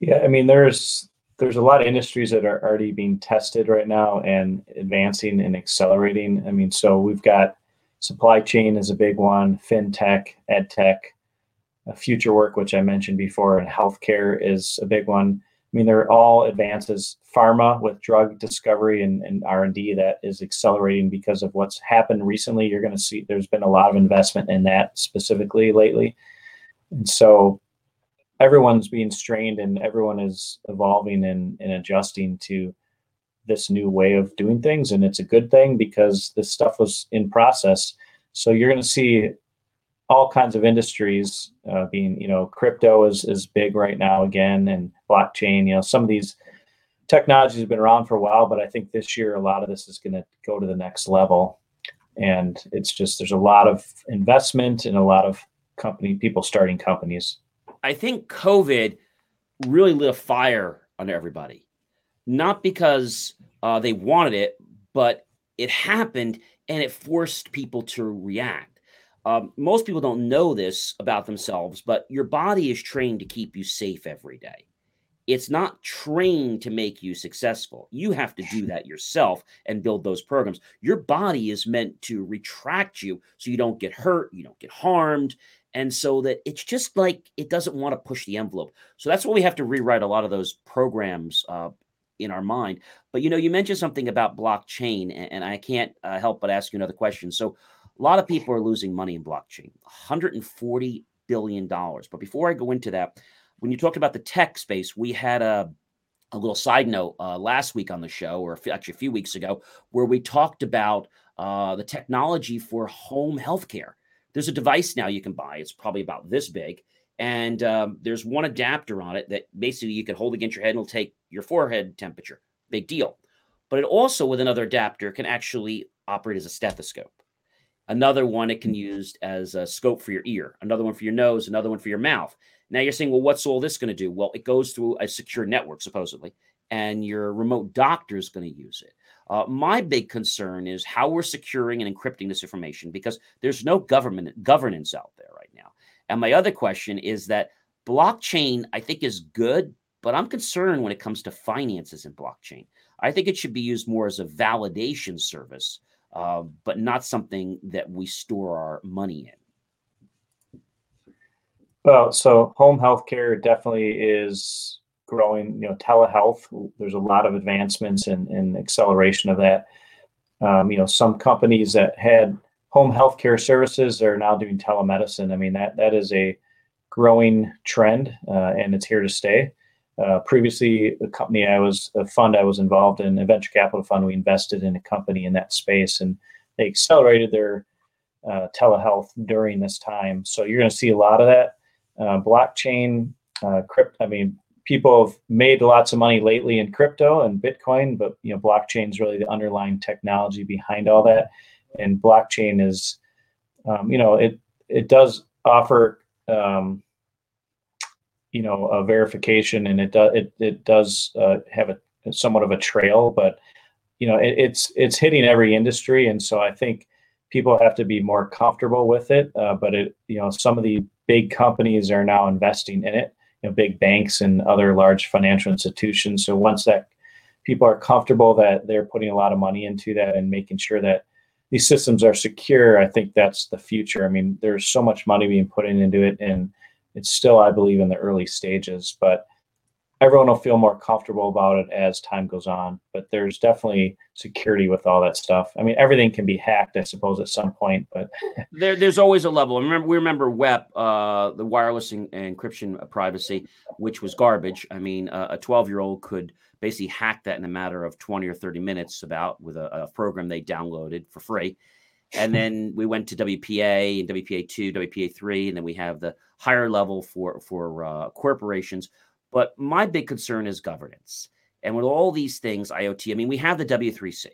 Yeah, I mean, there's there's a lot of industries that are already being tested right now and advancing and accelerating. I mean, so we've got supply chain is a big one, fintech, ed tech, uh, future work, which I mentioned before, and healthcare is a big one. I mean, they're all advances. Pharma with drug discovery and, and R&D that is accelerating because of what's happened recently. You're going to see there's been a lot of investment in that specifically lately. And so everyone's being strained and everyone is evolving and, and adjusting to this new way of doing things. And it's a good thing because this stuff was in process. So you're going to see all kinds of industries uh, being you know crypto is is big right now again and blockchain you know some of these technologies have been around for a while but i think this year a lot of this is going to go to the next level. And it's just there's a lot of investment and a lot of company people starting companies I think COVID really lit a fire on everybody, not because uh, they wanted it, but it happened and it forced people to react. Um, most people don't know this about themselves, but your body is trained to keep you safe every day. It's not trained to make you successful. You have to do that yourself and build those programs. Your body is meant to retract you so you don't get hurt, you don't get harmed, and so that it's just like it doesn't want to push the envelope. So that's why we have to rewrite a lot of those programs uh, in our mind. But you know, you mentioned something about blockchain, and, and I can't uh, help but ask you another question. So a lot of people are losing money in blockchain, 140 billion dollars. But before I go into that, when you talked about the tech space, we had a a little side note uh, last week on the show, or actually a few weeks ago, where we talked about uh, the technology for home healthcare there's a device now you can buy. It's probably about this big. And um, there's one adapter on it that basically you can hold against your head and it'll take your forehead temperature. Big deal. But it also, with another adapter, can actually operate as a stethoscope. Another one it can use as a scope for your ear. Another one for your nose. Another one for your mouth. Now you're saying, well, what's all this going to do? Well, it goes through a secure network, supposedly, and your remote doctor is going to use it. Uh, my big concern is how we're securing and encrypting this information because there's no government governance out there right now. And my other question is that blockchain, I think, is good, but I'm concerned when it comes to finances in blockchain. I think it should be used more as a validation service, uh, but not something that we store our money in. Well, so home healthcare definitely is growing. You know, telehealth. There's a lot of advancements and, and acceleration of that. Um, you know, some companies that had home healthcare services are now doing telemedicine. I mean, that that is a growing trend, uh, and it's here to stay. Uh, previously, the company I was, a fund I was involved in, a venture capital fund, we invested in a company in that space, and they accelerated their uh, telehealth during this time. So you're going to see a lot of that. Uh, blockchain, uh, crypto. I mean, people have made lots of money lately in crypto and Bitcoin, but you know, blockchain is really the underlying technology behind all that. And blockchain is, um, you know, it it does offer, um, you know, a verification, and it does it it does uh, have a somewhat of a trail, but you know, it, it's it's hitting every industry, and so I think people have to be more comfortable with it. Uh, but it, you know, some of the big companies are now investing in it you know, big banks and other large financial institutions. So once that people are comfortable that they're putting a lot of money into that and making sure that these systems are secure, I think that's the future. I mean, there's so much money being put into it, and it's still, I believe, in the early stages. But everyone will feel more comfortable about it as time goes on. But there's definitely security with all that stuff. I mean, everything can be hacked, I suppose, at some point. But there, there's always a level. remember, we remember WEP, uh, the wireless encryption privacy, which was garbage. I mean, uh, a 12 year old could basically hack that in a matter of 20 or 30 minutes about with a, a program they downloaded for free. And then we went to WPA and WPA two, WPA three, and then we have the higher level for for uh, corporations but my big concern is governance. And with all these things, IoT, I mean, we have the W3C.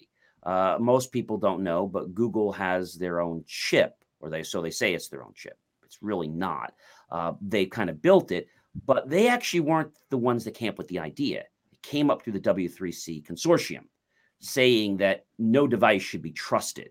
Uh, most people don't know, but Google has their own chip, or they so they say it's their own chip. It's really not. Uh, they kind of built it, but they actually weren't the ones that came up with the idea. It came up through the W3C consortium, saying that no device should be trusted.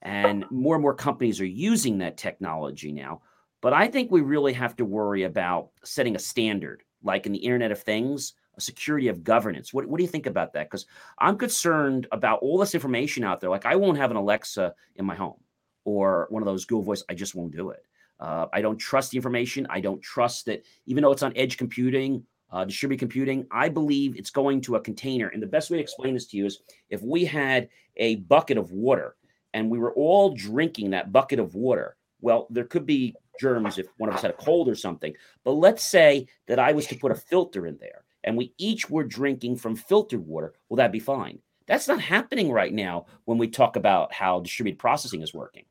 And more and more companies are using that technology now. But I think we really have to worry about setting a standard like in the Internet of Things, a security of governance. What, what do you think about that? Because I'm concerned about all this information out there. Like I won't have an Alexa in my home or one of those Google Voice. I just won't do it. Uh, I don't trust the information. I don't trust that, even though it's on edge computing, uh, distributed computing, I believe it's going to a container. And the best way to explain this to you is if we had a bucket of water and we were all drinking that bucket of water, well, there could be germs if one of us had a cold or something. But let's say that I was to put a filter in there and we each were drinking from filtered water. Will that be fine? That's not happening right now when we talk about how distributed processing is working.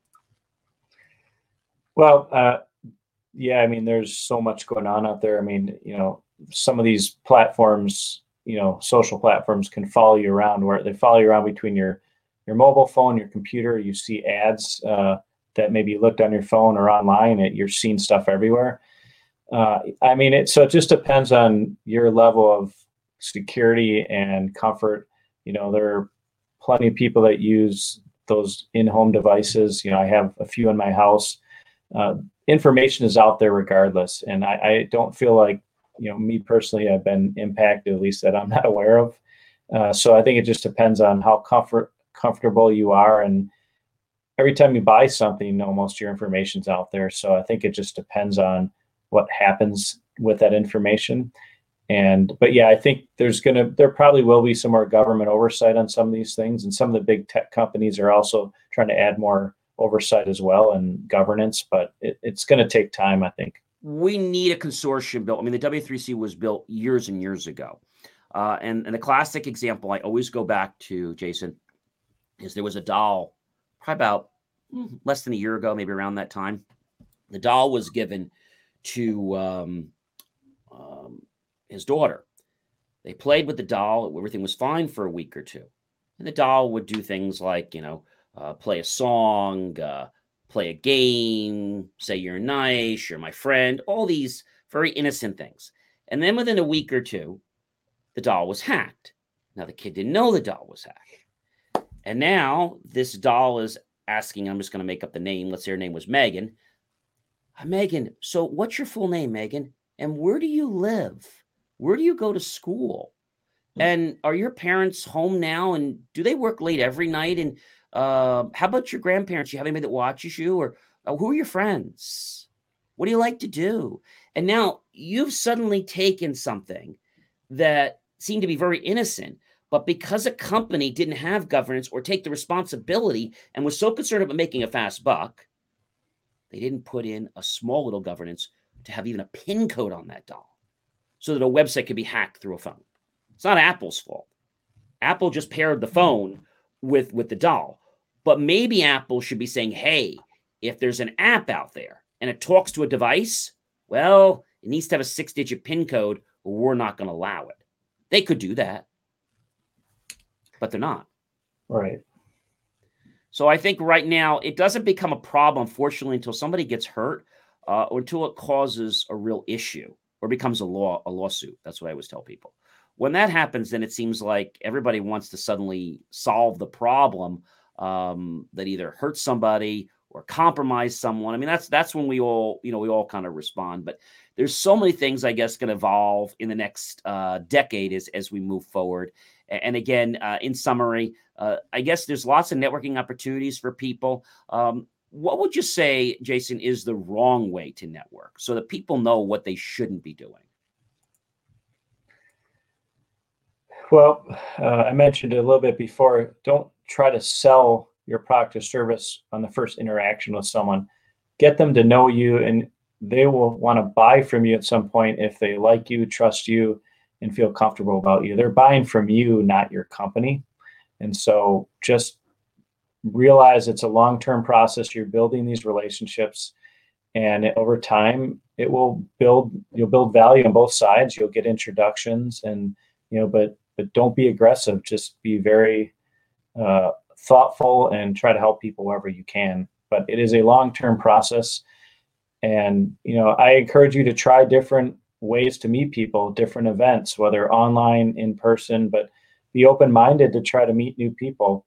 Well, uh, yeah, I mean, there's so much going on out there. I mean, you know, some of these platforms, you know, social platforms can follow you around where they follow you around between your your mobile phone, your computer. You see ads. Uh, that maybe you looked on your phone or online, it, you're seeing stuff everywhere. Uh, I mean, it so it just depends on your level of security and comfort. You know, there are plenty of people that use those in-home devices. You know, I have a few in my house. Uh, information is out there regardless, and I, I, don't feel like you know me personally. I've been impacted, at least that I'm not aware of. Uh, so I think it just depends on how comfort comfortable you are and every time you buy something, almost your information's out there. So I think it just depends on what happens with that information. And but yeah, I think there's gonna there probably will be some more government oversight on some of these things, and some of the big tech companies are also trying to add more oversight as well and governance. But it, it's going to take time, I think. We need a consortium built. I mean, the W3C was built years and years ago, uh, and and the classic example I always go back to, Jason, is there was a doll probably about hmm, less than a year ago, maybe around that time. The doll was given to um, um, his daughter. They played with the doll. Everything was fine for a week or two. And the doll would do things like, you know, uh, play a song, uh, play a game, say you're nice, you're my friend, all these very innocent things. And then within a week or two, the doll was hacked. Now, the kid didn't know the doll was hacked. And now this doll is asking, I'm just going to make up the name. Let's say her name was Megan. Megan, so what's your full name, Megan? And where do you live? Where do you go to school? Hmm. And are your parents home now? And do they work late every night? And uh, how about your grandparents? You have anybody that watches you? Or uh, who are your friends? What do you like to do? And now you've suddenly taken something that seemed to be very innocent, but because a company didn't have governance or take the responsibility and was so concerned about making a fast buck, they didn't put in a small little governance to have even a pin code on that doll so that a website could be hacked through a phone. It's not Apple's fault. Apple just paired the phone with with the doll. But maybe Apple should be saying, "Hey, if there's an app out there and it talks to a device, well, it needs to have a six-digit pin code or we're not going to allow it." They could do that. But they're not. Right. So I think right now it doesn't become a problem, fortunately, until somebody gets hurt uh, or until it causes a real issue or becomes a law a lawsuit. That's what I always tell people. When that happens, then it seems like everybody wants to suddenly solve the problem um, that either hurts somebody or compromise someone. I mean, that's that's when we all you know we all kind of respond. But there's so many things I guess going to evolve in the next uh, decade as as we move forward. And again, uh, in summary, uh, I guess there's lots of networking opportunities for people. Um, what would you say, Jason, is the wrong way to network so that people know what they shouldn't be doing? Well, uh, I mentioned it a little bit before. Don't try to sell your product or service on the first interaction with someone. Get them to know you, and they will want to buy from you at some point if they like you, trust you, and feel comfortable about you. They're buying from you, not your company. And so just realize it's a long term process. You're building these relationships, and over time, it will build. You'll build value on both sides. You'll get introductions, and you know, but but don't be aggressive. Just be very uh, thoughtful and try to help people wherever you can. But it is a long term process, and you know, I encourage you to try different ways to meet people, different events, whether online, in person, but be open minded to try to meet new people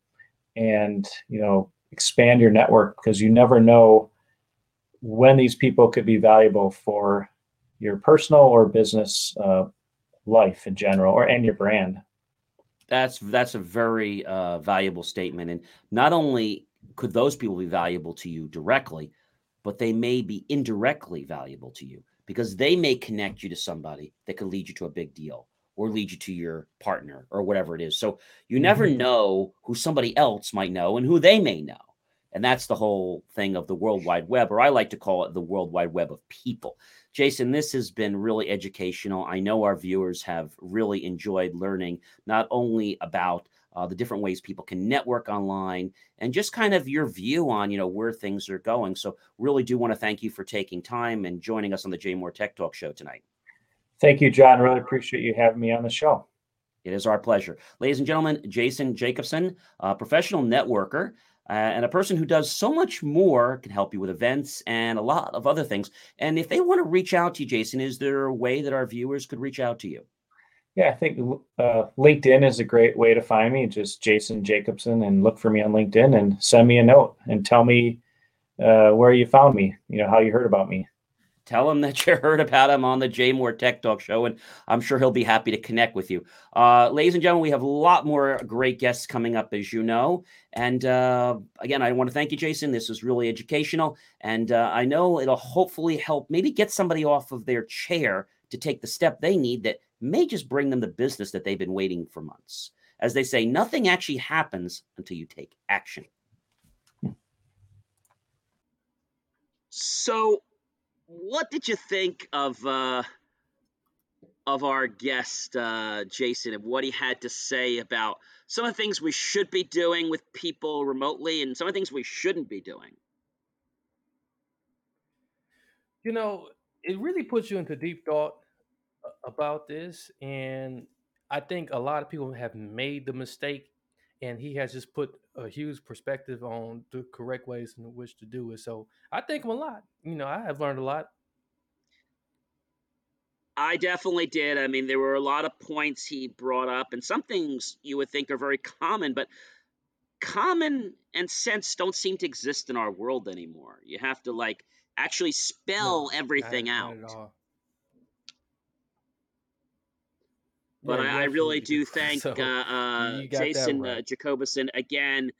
and, you know, expand your network because you never know when these people could be valuable for your personal or business uh, life in general or and your brand. That's that's a very uh, valuable statement and not only could those people be valuable to you directly but they may be indirectly valuable to you because they may connect you to somebody that could lead you to a big deal or lead you to your partner or whatever it is. So you never mm-hmm. know who somebody else might know and who they may know. And that's the whole thing of the World Wide Web, or I like to call it the World Wide Web of people. Jason, this has been really educational. I know our viewers have really enjoyed learning not only about uh, the different ways people can network online, and just kind of your view on you know where things are going. So really do want to thank you for taking time and joining us on the Jay Moore Tech Talk show tonight. Thank you, John. Really appreciate you having me on the show. It is our pleasure. Ladies and gentlemen, Jason Jacobson, a professional networker uh, and a person who does so much more, can help you with events and a lot of other things. And if they want to reach out to you, Jason, is there a way that our viewers could reach out to you? Yeah, I think uh, LinkedIn is a great way to find me. Just Jason Jacobson, and look for me on LinkedIn and send me a note and tell me uh, where you found me. You know how you heard about me. Tell him that you heard about him on the Jay Moore Tech Talk Show, and I'm sure he'll be happy to connect with you. Uh, ladies and gentlemen, we have a lot more great guests coming up, as you know. And uh, again, I want to thank you, Jason. This was really educational, and uh, I know it'll hopefully help maybe get somebody off of their chair to take the step they need that may just bring them the business that they've been waiting for months. As they say, nothing actually happens until you take action. So, what did you think of uh, of our guest uh, Jason and what he had to say about some of the things we should be doing with people remotely and some of the things we shouldn't be doing? You know, it really puts you into deep thought about this. And I think a lot of people have made the mistake and he has just put a huge perspective on the correct ways in which to do it. So I thank him a lot. You know, I have learned a lot. I definitely did. I mean, there were a lot of points he brought up, and some things you would think are very common, but common and sense don't seem to exist in our world anymore. You have to like actually spell No, everything not, out. not at all. But Yeah, I, I really do thank So uh, uh, you got that Jason uh. Jacobison again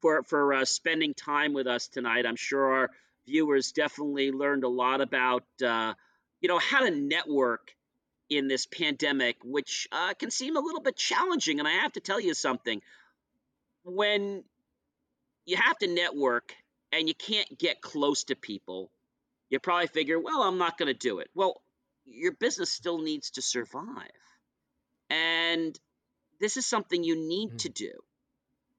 for for uh, spending time with us tonight. I'm sure our viewers definitely learned a lot about uh, you know how to network in this pandemic, which uh, can seem a little bit challenging. And I have to tell you something: when you have to network and you can't get close to people, you probably figure, well, I'm not going to do it. Well, your business still needs to survive. And this is something you need to Mhm. do.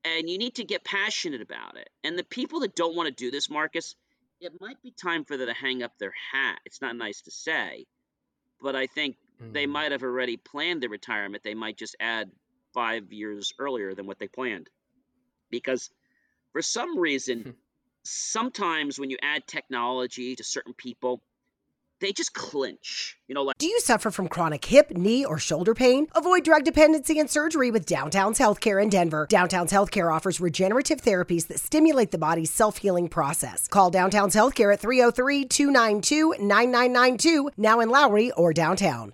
And you need to get passionate about it. And the people that don't want to do this, Marcus, it might be time for them to hang up their hat. It's not nice to say, but I think they Mhm. might have already planned their retirement. They might just add five years earlier than what they planned. Because for some reason, sometimes when you add technology to certain people, they just clinch. You know, like Do you suffer from chronic hip, knee, or shoulder pain? Avoid drug dependency and surgery with Downtown's Healthcare in Denver. Downtown's Healthcare offers regenerative therapies that stimulate the body's self healing process. Call Downtown's Healthcare at 303 292 9992, now in Lowry or downtown.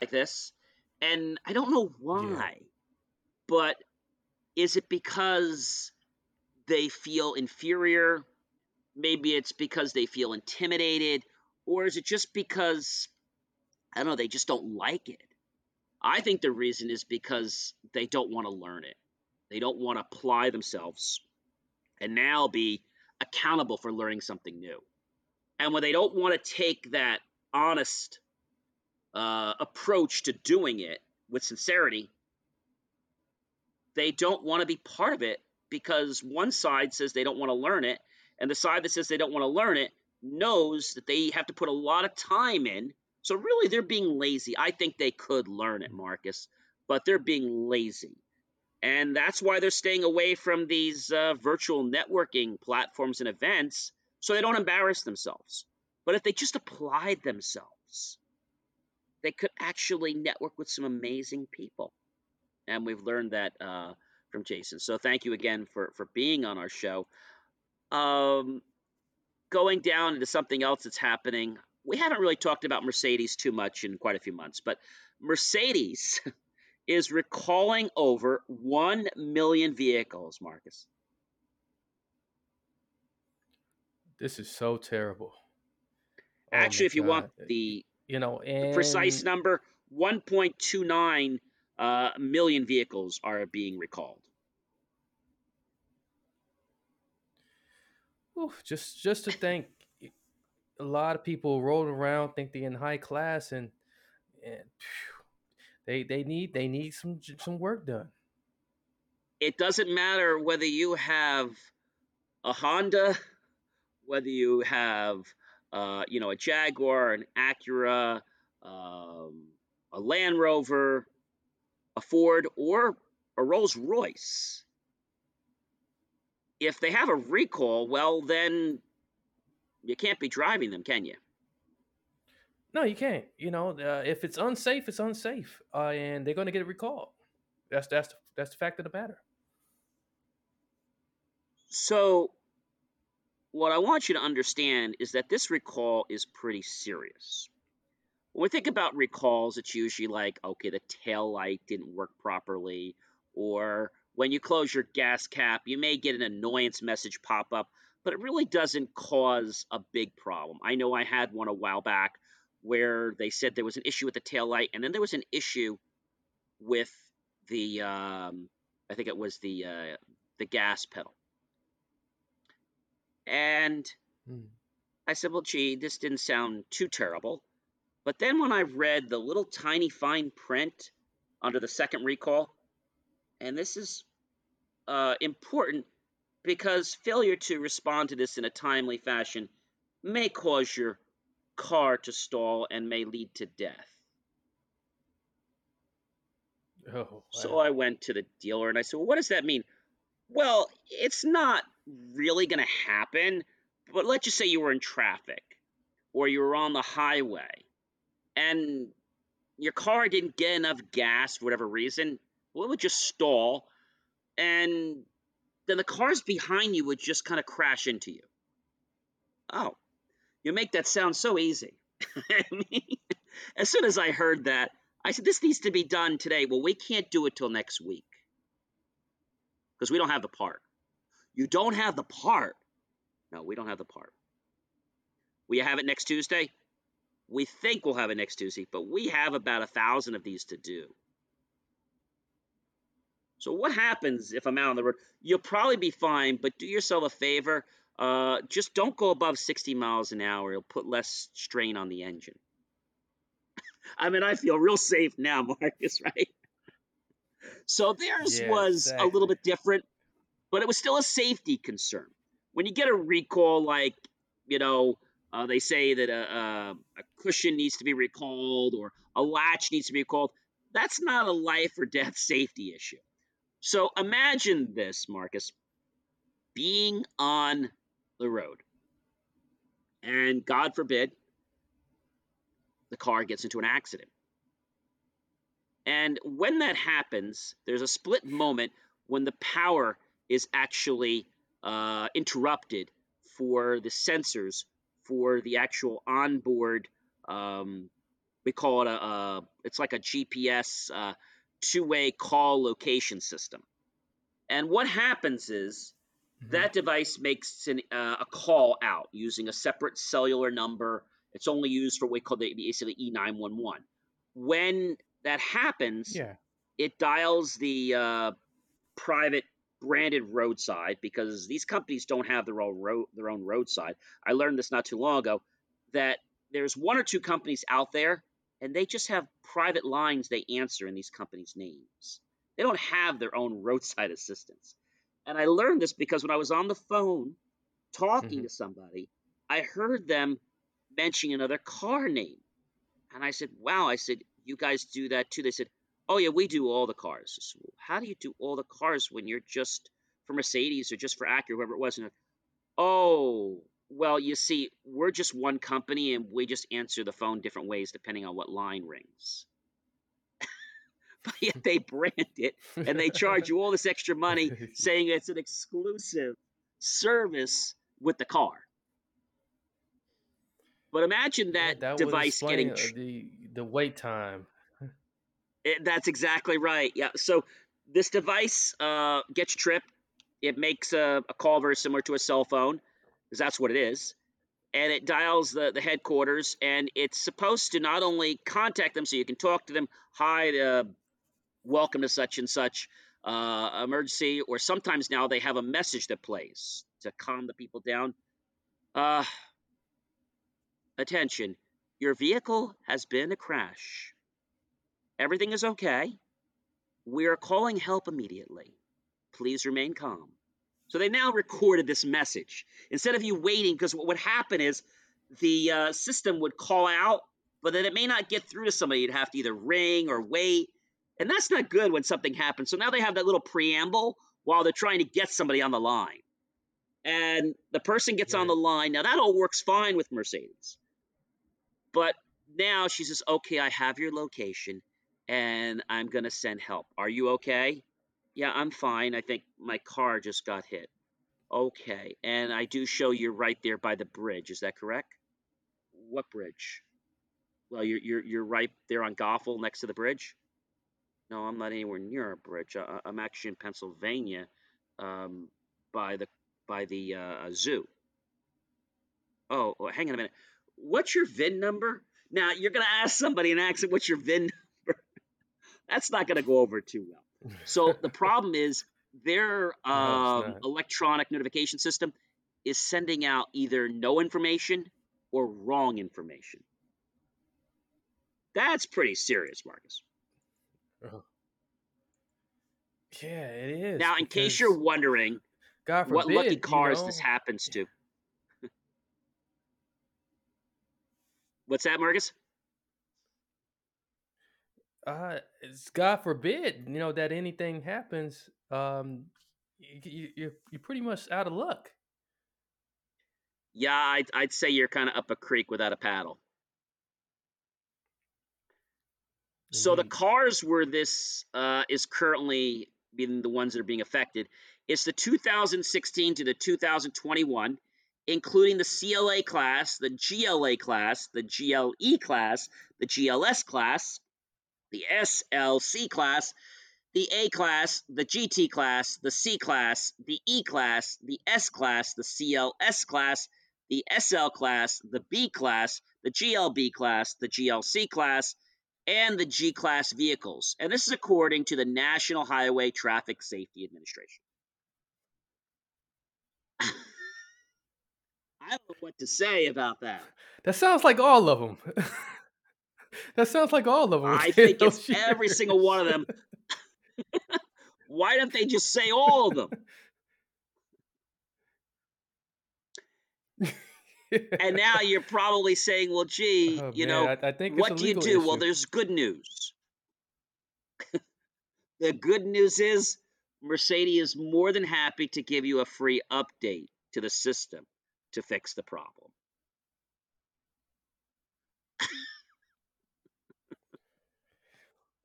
Like this, and I don't know why, but is it because they feel inferior? Maybe it's because they feel intimidated, or is it just because I don't know, they just don't like it? I think the reason is because they don't want to learn it. They don't want to apply themselves and now be accountable for learning something new. And when they don't want to take that honest uh, approach to doing it with sincerity, they don't want to be part of it because one side says they don't want to learn it, and the side that says they don't want to learn it knows that they have to put a lot of time in. So really, they're being lazy. I think they could learn it, Marcus, but they're being lazy. And that's why they're staying away from these uh, virtual networking platforms and events so they don't embarrass themselves. But if they just applied themselves, they could actually network with some amazing people. And we've learned that uh, from Jason. So thank you again for, for being on our show. Um, going down into something else that's happening, we haven't really talked about Mercedes too much in quite a few months, but Mercedes is recalling over 1 million vehicles, Marcus. This is so terrible. Oh Actually, my if you want the, you know, the precise number, 1.29 uh, million vehicles are being recalled. Oof, just just to think, a lot of people roll around think they're in high class, and and phew, they they need they need some some work done. It doesn't matter whether you have a Honda, whether you have, uh, you know, a Jaguar, an Acura, um, a Land Rover, a Ford, or a Rolls Royce. If they have a recall, well, then you can't be driving them, can you? No, you can't. You know, uh, if it's unsafe, it's unsafe, uh, and they're going to get recalled. That's that's that's the fact of the matter. So, what I want you to understand is that this recall is pretty serious. When we think about recalls, it's usually like, okay, the tail light didn't work properly, or when you close your gas cap, you may get an annoyance message pop up, but it really doesn't cause a big problem. I know I had one a while back where they said there was an issue with the tail light, and then there was an issue with the um, I think it was the uh, the gas pedal. And Hmm. I said, well, gee, this didn't sound too terrible. But then when I read the little tiny fine print under the second recall, and this is uh, important because failure to respond to this in a timely fashion may cause your car to stall and may lead to death. Oh, So. I went to the dealer and I said, well, what does that mean? Well, it's not really going to happen, but let's just say you were in traffic or you were on the highway and your car didn't get enough gas for whatever reason, well, it would just stall and then the cars behind you would just kind of crash into you. Oh, you make that sound so easy. As soon as I heard that, I said, this needs to be done today. Well, we can't do it till next week because we don't have the part. You don't have the part. No, we don't have the part. We have it next Tuesday. We think we'll have it next Tuesday, but we have about a thousand of these to do. So what happens if I'm out on the road? You'll probably be fine, but do yourself a favor. Uh, just don't go above 60 miles an hour. It'll put less strain on the engine. I mean, I feel real safe now, Marcus, right? So theirs Yeah, was a little bit different, but it was still a safety concern. When you get a recall, like, you know, uh, they say that a, a, a cushion needs to be recalled or a latch needs to be recalled, that's not a life or death safety issue. So imagine this, Marcus, being on the road, and God forbid, the car gets into an accident. And when that happens, there's a split moment when the power is actually uh, interrupted for the sensors for the actual onboard. Um, we call it a, a it's like a GPS uh, two-way call location system. And what happens is Mhm. that device makes an, uh, a call out using a separate cellular number. It's only used for what we call the basically E911. When that happens, Yeah. it dials the uh, private branded roadside because these companies don't have their own road their own roadside. I learned this not too long ago that there's one or two companies out there and they just have private lines they answer in these companies' names. They don't have their own roadside assistance. And I learned this because when I was on the phone talking Mhm. to somebody, I heard them mentioning another car name. And I said, Wow, I said, you guys do that too. They said, Oh yeah, we do all the cars. How do you do all the cars when you're just for Mercedes or just for Acura, whoever it was? And, oh, well, you see, we're just one company and we just answer the phone different ways depending on what line rings. but yet they brand it and they charge you all this extra money saying it's an exclusive service with the car. But imagine Yeah, that, that device getting uh, tr- the the wait time. It, that's exactly right. Yeah. So this device uh, gets tripped. It makes a, a call very similar to a cell phone, because that's what it is. And it dials the, the headquarters, and it's supposed to not only contact them so you can talk to them, hi, uh, welcome to such and such uh, emergency, or sometimes now they have a message that plays to calm the people down. Uh, attention, your vehicle has been a crash. Everything is okay. We are calling help immediately. Please remain calm. So they now recorded this message. Instead of you waiting, because what would happen is the uh, system would call out, but then it may not get through to somebody. You'd have to either ring or wait. And that's not good when something happens. So now they have that little preamble while they're trying to get somebody on the line. And the person gets on the line. Now that all works fine with Mercedes. But now she says, okay, I have your location and I'm going to send help. Are you okay? Yeah, I'm fine. I think my car just got hit. Okay. And I do show you're right there by the bridge. Is that correct? What bridge? Well, you're you're you're right there on Goffle next to the bridge. No, I'm not anywhere near a bridge. I, I'm actually in Pennsylvania, um, by the by the uh, zoo. Oh, oh, hang on a minute. What's your VIN number? Now you're gonna ask somebody an accent, "What's your VIN number?" That's not gonna go over too well. So the problem is their um, not. electronic notification system is sending out either no information or wrong information. That's pretty serious, Marcus. Uh-huh. Yeah, it is. Now, in case you're wondering God what forbid, lucky you cars this happens to, what's that, Marcus? Uh, it's God forbid, you know, that anything happens. Um, you, you, you're you're pretty much out of luck. Yeah, I'd, I'd say you're kind of up a creek without a paddle. So the cars where this uh, is currently being the ones that are being affected, it's the 2016 to the 2021, including the CLA class, the GLA class, the GLE class, the GLS class, the SLC class, the A class, the GT class, the C class, the E class, the S class, the CLS class, the SL class, the B class, the GLB class, the GLC class, and the G class vehicles. And this is according to the National Highway Traffic Safety Administration. I don't know what to say about that. That sounds like all of them. that sounds like all of them. I think it's every single one of them. Why don't they just say all of them? And now you're probably saying, well, gee, Oh, you man, know, I, I think what do you do? Well, there's good news. the good news is Mercedes is more than happy to give you a free update to the system to fix the problem.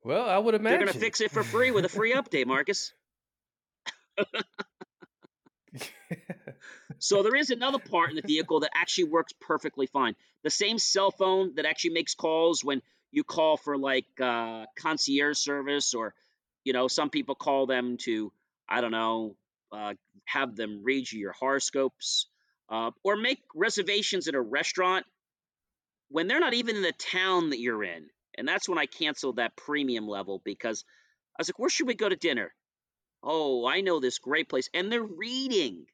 Well, I would imagine They're going to fix it for free with a free update, Marcus. So there is another part in the vehicle that actually works perfectly fine. The same cell phone that actually makes calls when you call for like uh, concierge service, or you know, some people call them to, I don't know, uh, have them read you your horoscopes, uh, or make reservations at a restaurant when they're not even in the town that you're in. And that's when I canceled that premium level because I was like, where should we go to dinner? Oh, I know this great place. And they're reading.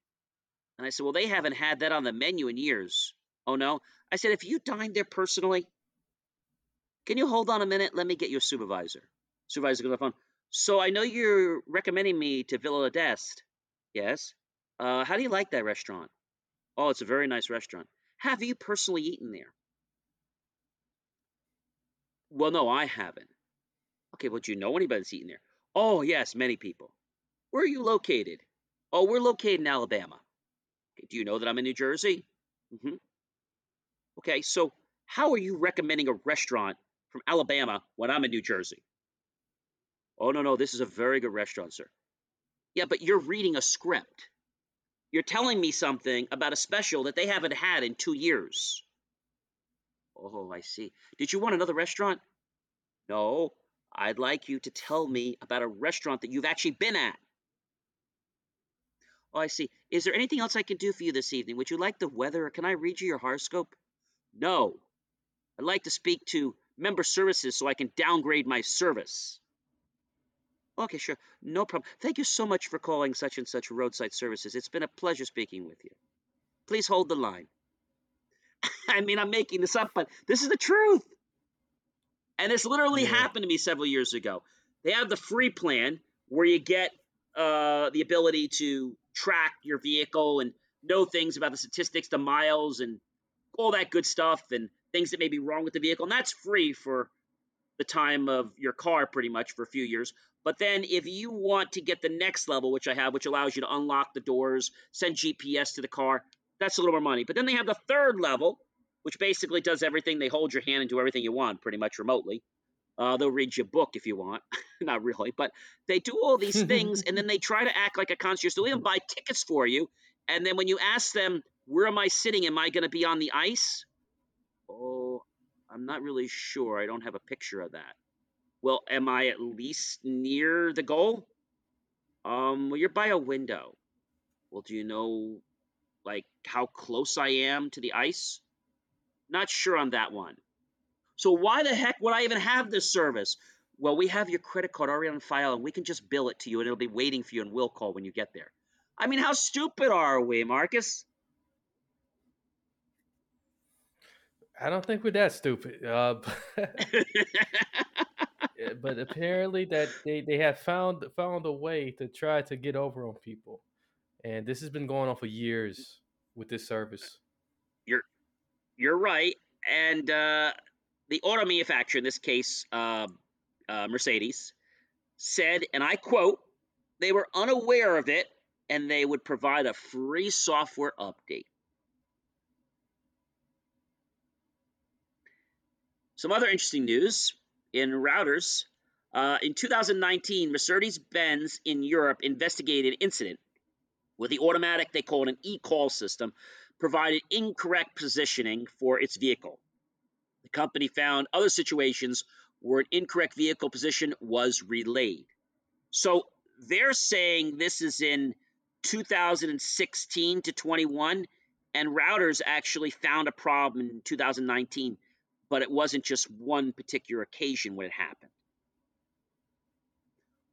And I said, Well, they haven't had that on the menu in years. Oh, no? I said, If you dined there personally, can you hold on a minute? Let me get your supervisor. Supervisor goes on the phone. So I know you're recommending me to Villa d'Este. Yes. Uh, how do you like that restaurant? Oh, it's a very nice restaurant. Have you personally eaten there? Well, no, I haven't. Okay, well, do you know anybody that's eaten there? Oh, yes, many people. Where are you located? Oh, we're located in Alabama. Okay, do you know that I'm in New Jersey? Mm-hmm. Okay, so how are you recommending a restaurant from Alabama when I'm in New Jersey? Oh, no, no, this is a very good restaurant, sir. Yeah, but you're reading a script. You're telling me something about a special that they haven't had in two years. Oh, I see. Did you want another restaurant? No, I'd like you to tell me about a restaurant that you've actually been at. Oh, I see. Is there anything else I can do for you this evening? Would you like the weather can I read you your horoscope? No. I'd like to speak to member services so I can downgrade my service. Okay, sure. No problem. Thank you so much for calling such and such roadside services. It's been a pleasure speaking with you. Please hold the line. I mean, I'm making this up, but this is the truth. And this literally Yeah. happened to me several years ago. They have the free plan where you get uh, the ability to track your vehicle and know things about the statistics, the miles, and all that good stuff, and things that may be wrong with the vehicle. And that's free for the time of your car, pretty much, for a few years. But then, if you want to get the next level, which I have, which allows you to unlock the doors, send GPS to the car, that's a little more money. But then they have the third level, which basically does everything. They hold your hand and do everything you want, pretty much remotely. Uh, they'll read your book if you want. Not really, but they do all these things, and then they try to act like a concierge. They'll even buy tickets for you. And then when you ask them, where am I sitting? Am I going to be on the ice? Oh, I'm not really sure. I don't have a picture of that. Well, am I at least near the goal? Um, well, you're by a window. Well, do you know, like, how close I am to the ice? Not sure on that one. So why the heck would I even have this service? well, we have your credit card already on file and we can just bill it to you and it'll be waiting for you and we'll call when you get there. I mean, how stupid are we, Marcus? I don't think we're that stupid. Uh, but apparently that they, they have found found a way to try to get over on people. And this has been going on for years with this service. You're right. And uh, the auto manufacturer, in this case, uh, uh, Mercedes, said, and I quote, they were unaware of it and they would provide a free software update. Some other interesting news in Reuters. Uh, in 2019, Mercedes Benz in Europe investigated an incident with the automatic, they call it an e call system, provided incorrect positioning for its vehicle. The company found other situations where an incorrect vehicle position was relayed. So they're saying this is in 2016 to 21, and Reuters actually found a problem in 2019, but it wasn't just one particular occasion when it happened.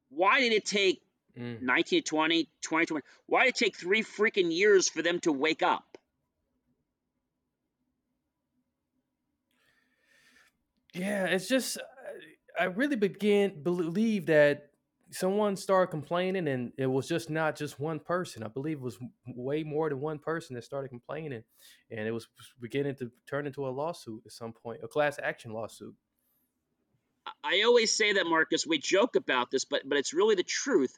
Why did it take mm. 1920, 2020? Why did it take three freaking years for them to wake up? Yeah, it's just I really begin believe that someone started complaining and it was just not just one person. I believe it was way more than one person that started complaining and it was beginning to turn into a lawsuit at some point a class action lawsuit. I always say that marcus we joke about this but but it's really the truth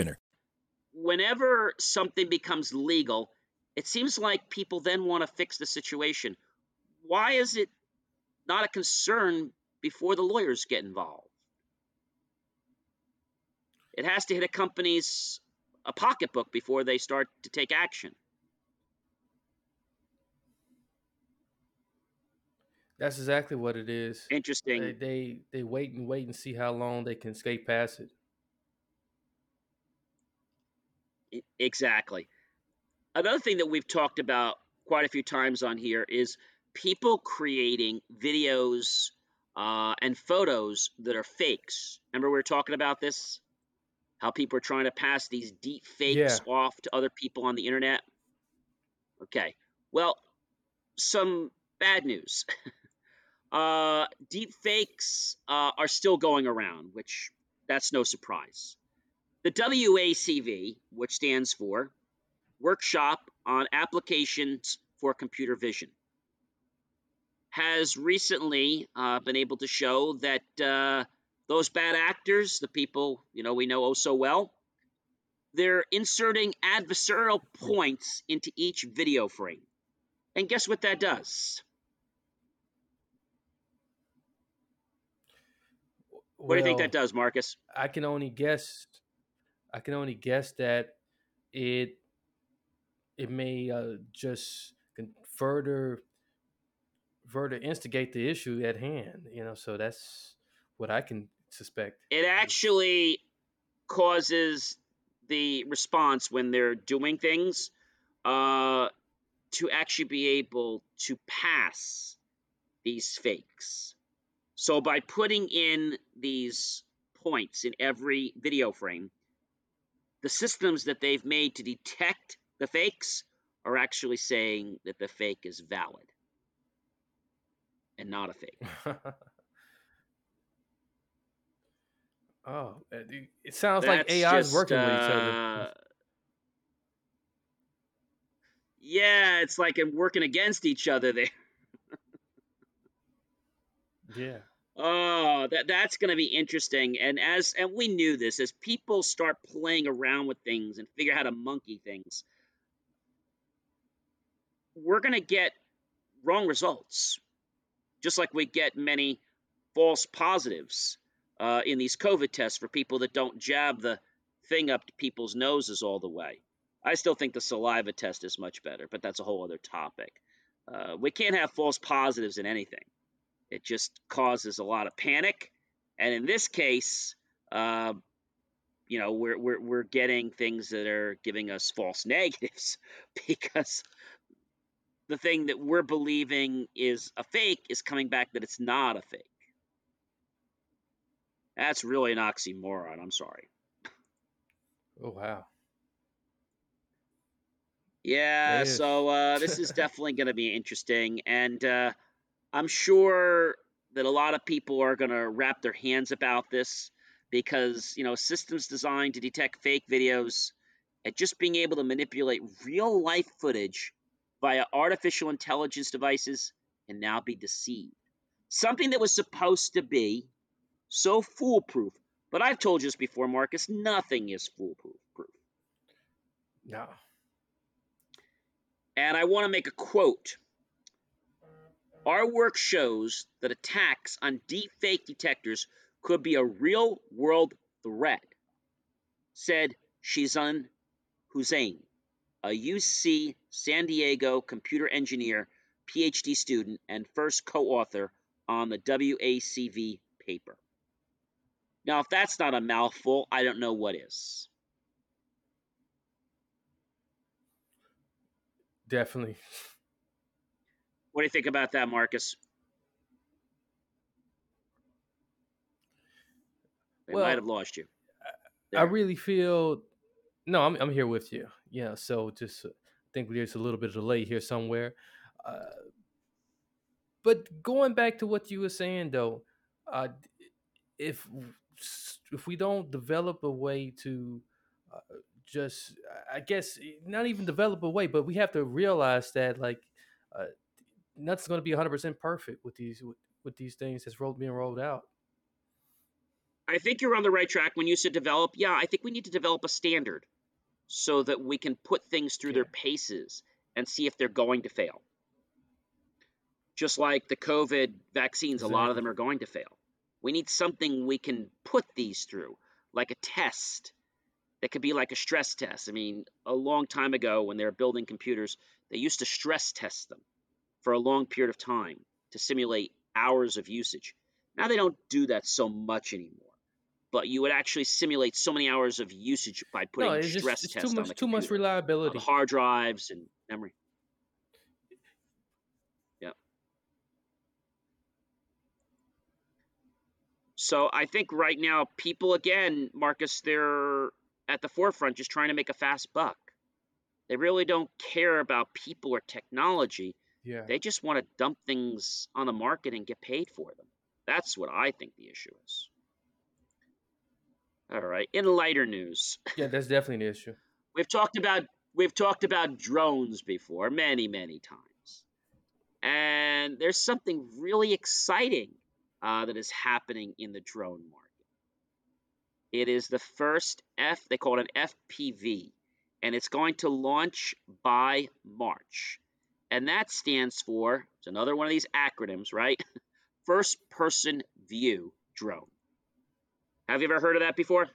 whenever something becomes legal, it seems like people then want to fix the situation. Why is it not a concern before the lawyers get involved? It has to hit a company's a pocketbook before they start to take action. That's exactly what it is. Interesting. They, they they wait and wait and see how long they can skate past it. Exactly. Another thing that we've talked about quite a few times on here is people creating videos uh, and photos that are fakes. Remember, we were talking about this? How people are trying to pass these deep fakes yeah. off to other people on the internet? Okay. Well, some bad news. uh, deep fakes uh, are still going around, which that's no surprise. The WACV, which stands for Workshop on Applications for Computer Vision, has recently uh, been able to show that uh, those bad actors, the people you know we know oh so well, they're inserting adversarial points into each video frame. And guess what that does? What well, do you think that does, Marcus? I can only guess I can only guess that it it may uh, just further further instigate the issue at hand. You know, so that's what I can suspect. It actually causes the response when they're doing things uh, to actually be able to pass these fakes. So by putting in these points in every video frame, the systems that they've made to detect the fakes are actually saying that the fake is valid and not a fake. oh, it sounds That's like AI is working uh, with each other. Uh, yeah, it's like I'm working against each other there. yeah. Oh, that that's going to be interesting. And as and we knew this as people start playing around with things and figure out how to monkey things, we're going to get wrong results. Just like we get many false positives uh, in these COVID tests for people that don't jab the thing up to people's noses all the way. I still think the saliva test is much better, but that's a whole other topic. Uh, we can't have false positives in anything. It just causes a lot of panic, and in this case, uh, you know, we're, we're we're getting things that are giving us false negatives because the thing that we're believing is a fake is coming back that it's not a fake. That's really an oxymoron. I'm sorry. Oh wow. Yeah, so uh, this is definitely going to be interesting, and uh, I'm sure that a lot of people are going to wrap their hands about this because you know systems designed to detect fake videos and just being able to manipulate real life footage via artificial intelligence devices can now be deceived. Something that was supposed to be so foolproof. But I've told you this before, Marcus, nothing is foolproof. No. And I want to make a quote. Our work shows that attacks on deepfake detectors could be a real world threat, said Shehzeen Hussain, a UC San Diego computer engineer, PhD student, and first co author on the WACV paper. Now, if that's not a mouthful, I don't know what is. Definitely. What do you think about that, Marcus? They Well, might have lost you. I really feel no, I'm I'm here with you. Yeah, so just uh, think there's a little bit of delay here somewhere. Uh, but going back to what you were saying though, uh, if if we don't develop a way to uh, just I guess not even develop a way, but we have to realize that like uh, nothing's going to be 100% perfect with these with, with these things that's rolled being rolled out. I think you're on the right track when you said develop. Yeah, I think we need to develop a standard so that we can put things through their paces and see if they're going to fail. Just like the COVID vaccines, a lot of them are going to fail. We need something we can put these through, like a test that could be like a stress test. I mean, a long time ago when they were building computers, they used to stress test them for a long period of time to simulate hours of usage. Now they don't do that so much anymore. But you would actually simulate so many hours of usage by putting no, it's just stress it's tests too on much the too much computer, reliability. on hard drives and memory. Yep. So I think right now people again, Marcus, they're at the forefront just trying to make a fast buck. They really don't care about people or technology. Yeah. They just want to dump things on the market and get paid for them. That's what I think the issue is. All right. In lighter news, Yeah, that's definitely an issue. we've talked about we've talked about drones before many many times, and there's something really exciting uh, that is happening in the drone market. It is the first F they call it an FPV, and it's going to launch by March, and that stands for it's another one of these acronyms, right? First person view drone. Have you ever heard of that before?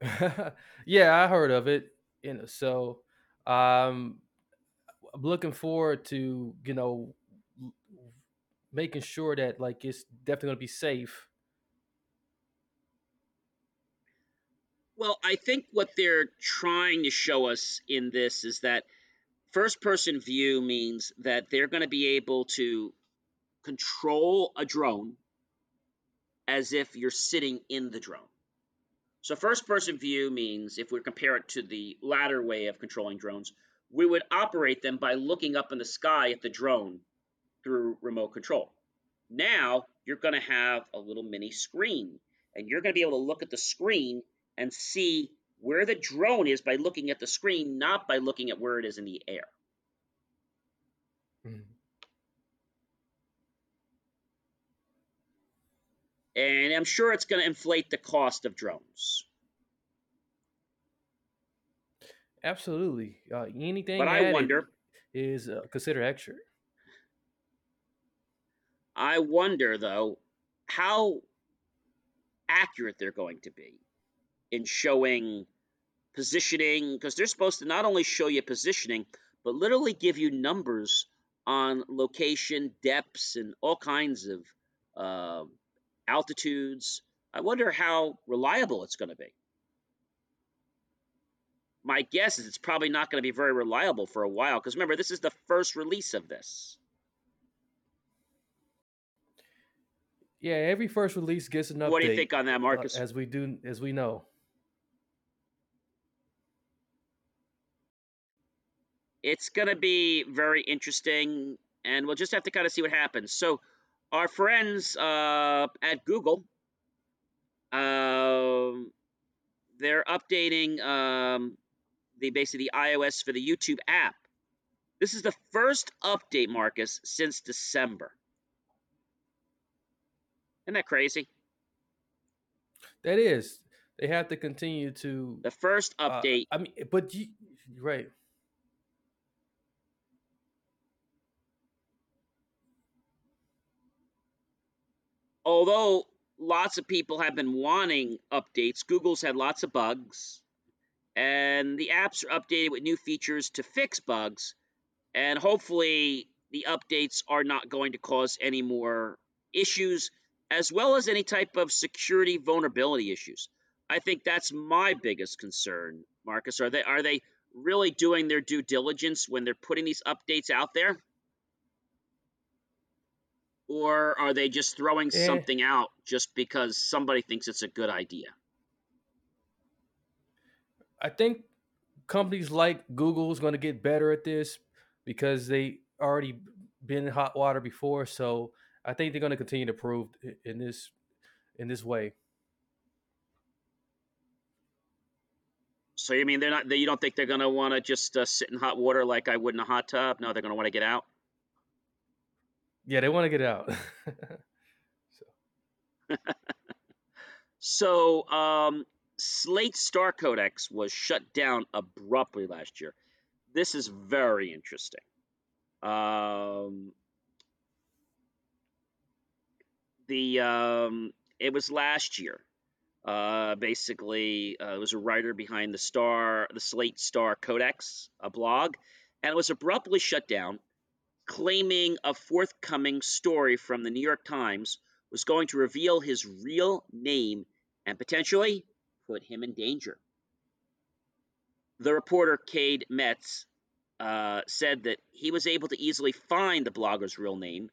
yeah, I heard of it. You know, so um, I'm looking forward to you know making sure that like it's definitely gonna be safe. Well, I think what they're trying to show us in this is that first person view means that they're going to be able to control a drone as if you're sitting in the drone. So, first person view means if we compare it to the latter way of controlling drones, we would operate them by looking up in the sky at the drone through remote control. Now, you're going to have a little mini screen, and you're going to be able to look at the screen and see where the drone is by looking at the screen, not by looking at where it is in the air. And I'm sure it's going to inflate the cost of drones. Absolutely. Uh, anything But I wonder, is uh, considered extra. I wonder though, how accurate they're going to be in showing positioning because they're supposed to not only show you positioning but literally give you numbers on location depths and all kinds of uh, altitudes i wonder how reliable it's going to be my guess is it's probably not going to be very reliable for a while because remember this is the first release of this Yeah, every first release gets an update. what do you think on that uh, marcus as we do, as we know. It's going to be very interesting and we'll just have to kind of see what happens. So our friends uh, at google um, they're updating um, the basically the ios for the youtube app. This is the first update marcus since december. Isn't that crazy? That is, they have to continue to the first uh, update. I mean, but you, right? Although lots of people have been wanting updates, Google's had lots of bugs, and the apps are updated with new features to fix bugs, and hopefully the updates are not going to cause any more issues, as well as any type of security vulnerability issues. I think that's my biggest concern, Marcus. Are they are they really doing their due diligence when they're putting these updates out there? Or are they just throwing Eh. something out just because somebody thinks it's a good idea? I think companies like Google is going to get better at this because they already been in hot water before. So I think they're going to continue to prove in this in this way. So you mean they're not? They, you don't think they're going to want to just uh, sit in hot water like I would in a hot tub? No, they're going to want to get out. Yeah, they want to get out. so, So um, Slate Star Codex was shut down abruptly last year. This is very interesting. Um, the um, it was last year. Uh, basically, uh, it was a writer behind the Star, the Slate Star Codex, a blog, and it was abruptly shut down, claiming a forthcoming story from the New York Times was going to reveal his real name and potentially put him in danger. The reporter Cade Metz uh, said that he was able to easily find the blogger's real name,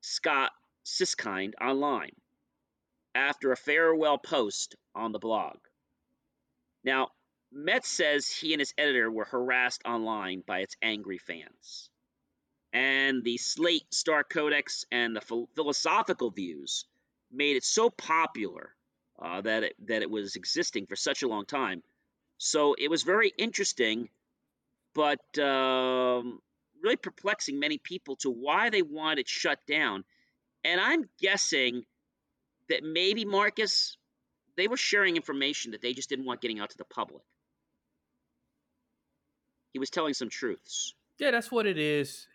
Scott Siskind, online after a farewell post on the blog. Now, Metz says he and his editor were harassed online by its angry fans. And the Slate Star Codex and the phil- philosophical views made it so popular uh, that it, that it was existing for such a long time. So it was very interesting, but um, really perplexing many people to why they wanted it shut down. And I'm guessing that maybe Marcus, they were sharing information that they just didn't want getting out to the public. He was telling some truths. yeah, that's what it is.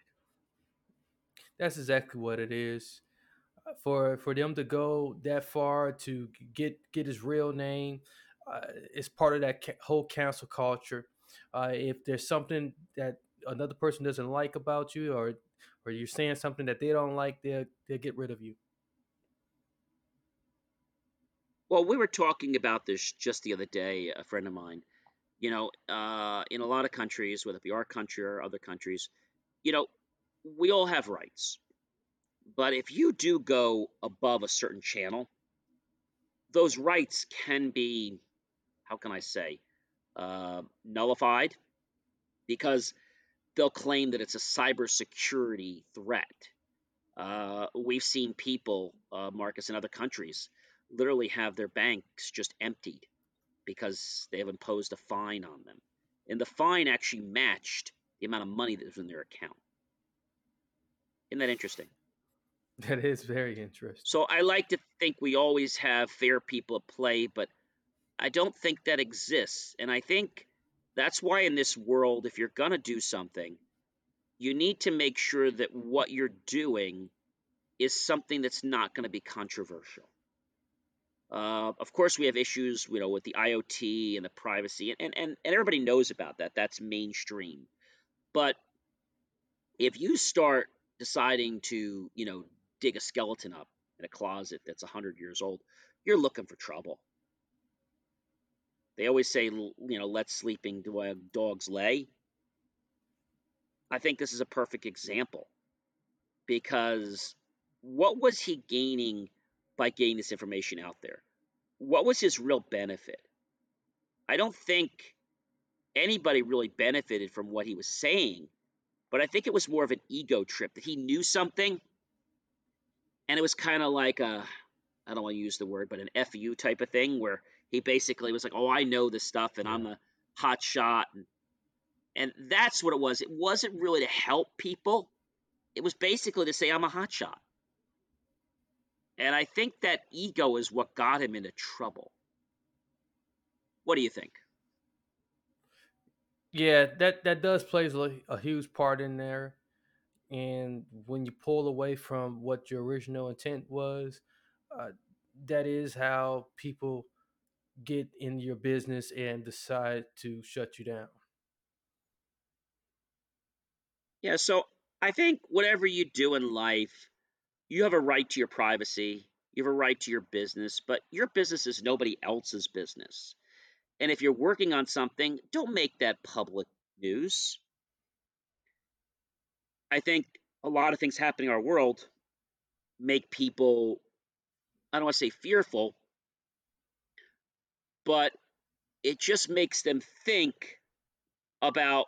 That's exactly what it is. Uh, For for them to go that far to get get his real name, uh, it's part of that ca- whole cancel culture. Uh, if there's something that another person doesn't like about you, or or you're saying something that they don't like, they'll they'll get rid of you. Well, we were talking about this just the other day, a friend of mine. You know, uh, in a lot of countries, whether it be our country or other countries, you know, we all have rights. But if you do go above a certain channel, those rights can be, how can I say, uh, nullified because they'll claim that it's a cybersecurity threat. Uh, we've seen people, uh, Marcus, in other countries literally have their banks just emptied because they have imposed a fine on them. And the fine actually matched the amount of money that was in their account. Isn't that interesting? That is very interesting. So I like to think we always have fair people at play, but I don't think that exists. And I think that's why in this world, if you're going to do something, you need to make sure that what you're doing is something that's not going to be controversial. Uh, of course, we have issues, you know, with the IoT and the privacy, and, and, and everybody knows about that. That's mainstream. But if you start deciding to, you know, dig a skeleton up in a closet that's 100 years old, you're looking for trouble. They always say, you know, let sleeping uh, dogs lay. I think this is a perfect example because what was he gaining by getting this information out there? What was his real benefit? I don't think anybody really benefited from what he was saying, but I think it was more of an ego trip that he knew something and it was kind of like a I don't want to use the word, but an FU type of thing where he basically was like, "Oh, I know this stuff and I'm a hot shot." And and that's what it was. It wasn't really to help people. It was basically to say I'm a hot shot. And I think that ego is what got him into trouble. What do you think? Yeah, that that does plays a, a huge part in there. And when you pull away from what your original intent was, uh, that is how people get in your business and decide to shut you down. Yeah, so I think whatever you do in life, you have a right to your privacy, you have a right to your business, but your business is nobody else's business. And if you're working on something, don't make that public news. I think a lot of things happening in our world make people, I don't want to say fearful, but it just makes them think about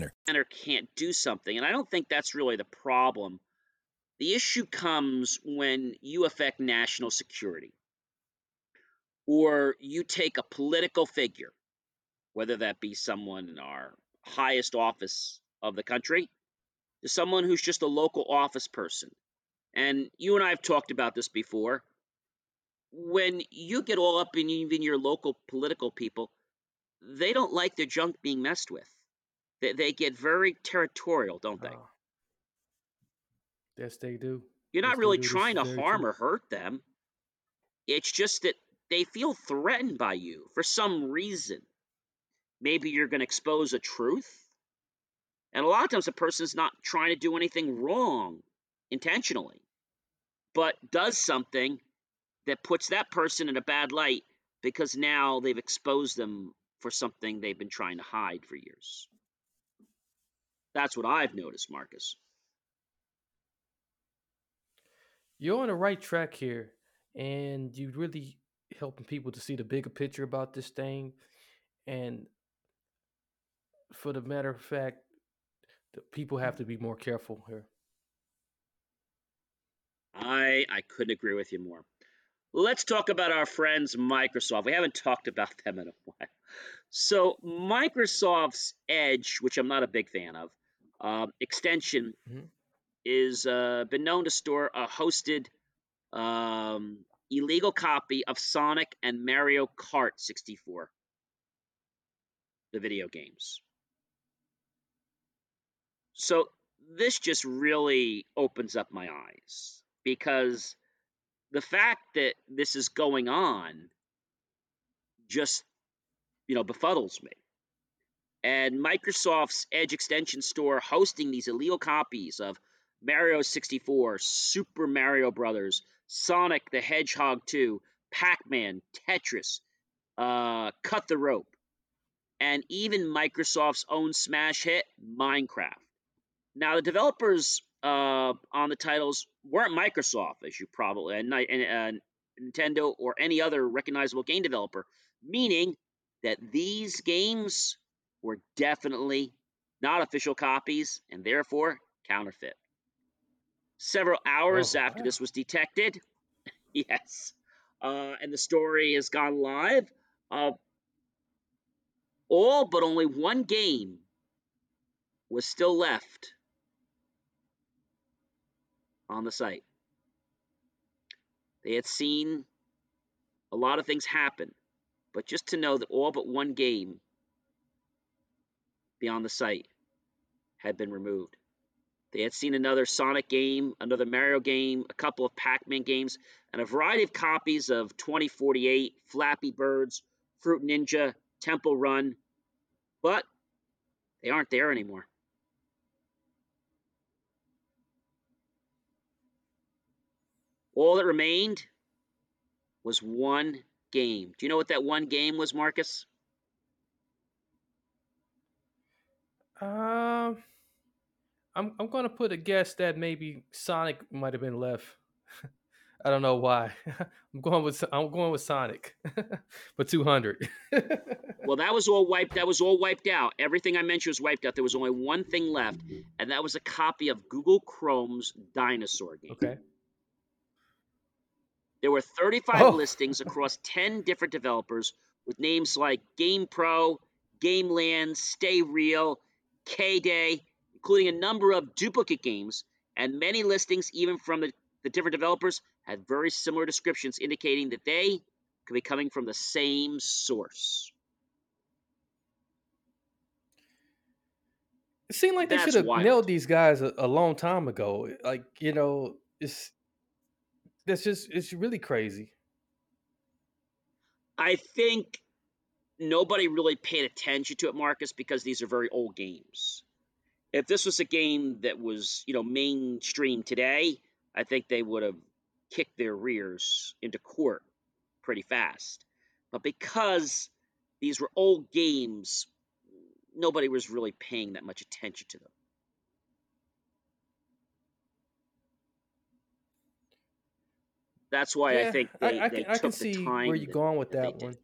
Or can't do something. And I don't think that's really the problem. The issue comes when you affect national security or you take a political figure, whether that be someone in our highest office of the country to someone who's just a local office person. And you and I have talked about this before. When you get all up in even your local political people, they don't like their junk being messed with. They, they get very territorial, don't they? Oh, yes, they do. You're Yes, not really trying to harm or hurt them. It's just that they feel threatened by you for some reason. Maybe you're going to expose a truth. And a lot of times a person's not trying to do anything wrong intentionally, but does something that puts that person in a bad light because now they've exposed them for something they've been trying to hide for years. That's what I've noticed, Marcus. You're on the right track here, and you're really helping people to see the bigger picture about this thing. And for the matter of fact, the people have to be more careful here. I I couldn't agree with you more. Let's talk about our friends Microsoft. We haven't talked about them in a while. So Microsoft's Edge, which I'm not a big fan of, um, extension Mhm. is uh, been known to store a hosted um, illegal copy of Sonic and Mario Kart 64, the video games. So this just really opens up my eyes because the fact that this is going on just you know befuddles me. And Microsoft's Edge extension store hosting these illegal copies of Mario 64, Super Mario Brothers, Sonic the Hedgehog 2, Pac-Man, Tetris, uh, Cut the Rope, and even Microsoft's own smash hit, Minecraft. Now, the developers uh, on the titles weren't Microsoft, as you probably and, and uh, Nintendo or any other recognizable game developer, meaning that these games were definitely not official copies and therefore counterfeit. Several hours oh, after wow. this was detected, yes, uh, and the story has gone live. Uh, all but only one game was still left on the site. They had seen a lot of things happen, but just to know that all but one game beyond the site had been removed. They had seen another Sonic game, another Mario game, a couple of Pac Man games, and a variety of copies of 2048, Flappy Birds, Fruit Ninja, Temple Run, but they aren't there anymore. All that remained was one game. Do you know what that one game was, Marcus? Um, I'm I'm gonna put a guess that maybe Sonic might have been left. I don't know why. I'm going with I'm going with Sonic for 200. well, that was all wiped. That was all wiped out. Everything I mentioned was wiped out. There was only one thing left, and that was a copy of Google Chrome's Dinosaur game. Okay. There were 35 oh. listings across 10 different developers with names like Game GamePro, GameLand, Stay Real, K Day, including a number of duplicate games, and many listings, even from the, the different developers, had very similar descriptions indicating that they could be coming from the same source. It seemed like they should have nailed these guys a, a, long time ago. Like, you know, it's that's just it's really crazy. I think nobody really paid attention to it, Marcus, because these are very old games. If this was a game that was, you know, mainstream today, I think they would have kicked their rears into court pretty fast. But because these were old games, nobody was really paying that much attention to them. That's why yeah, I think they, I, I they can, I can see where you're going with that, that one.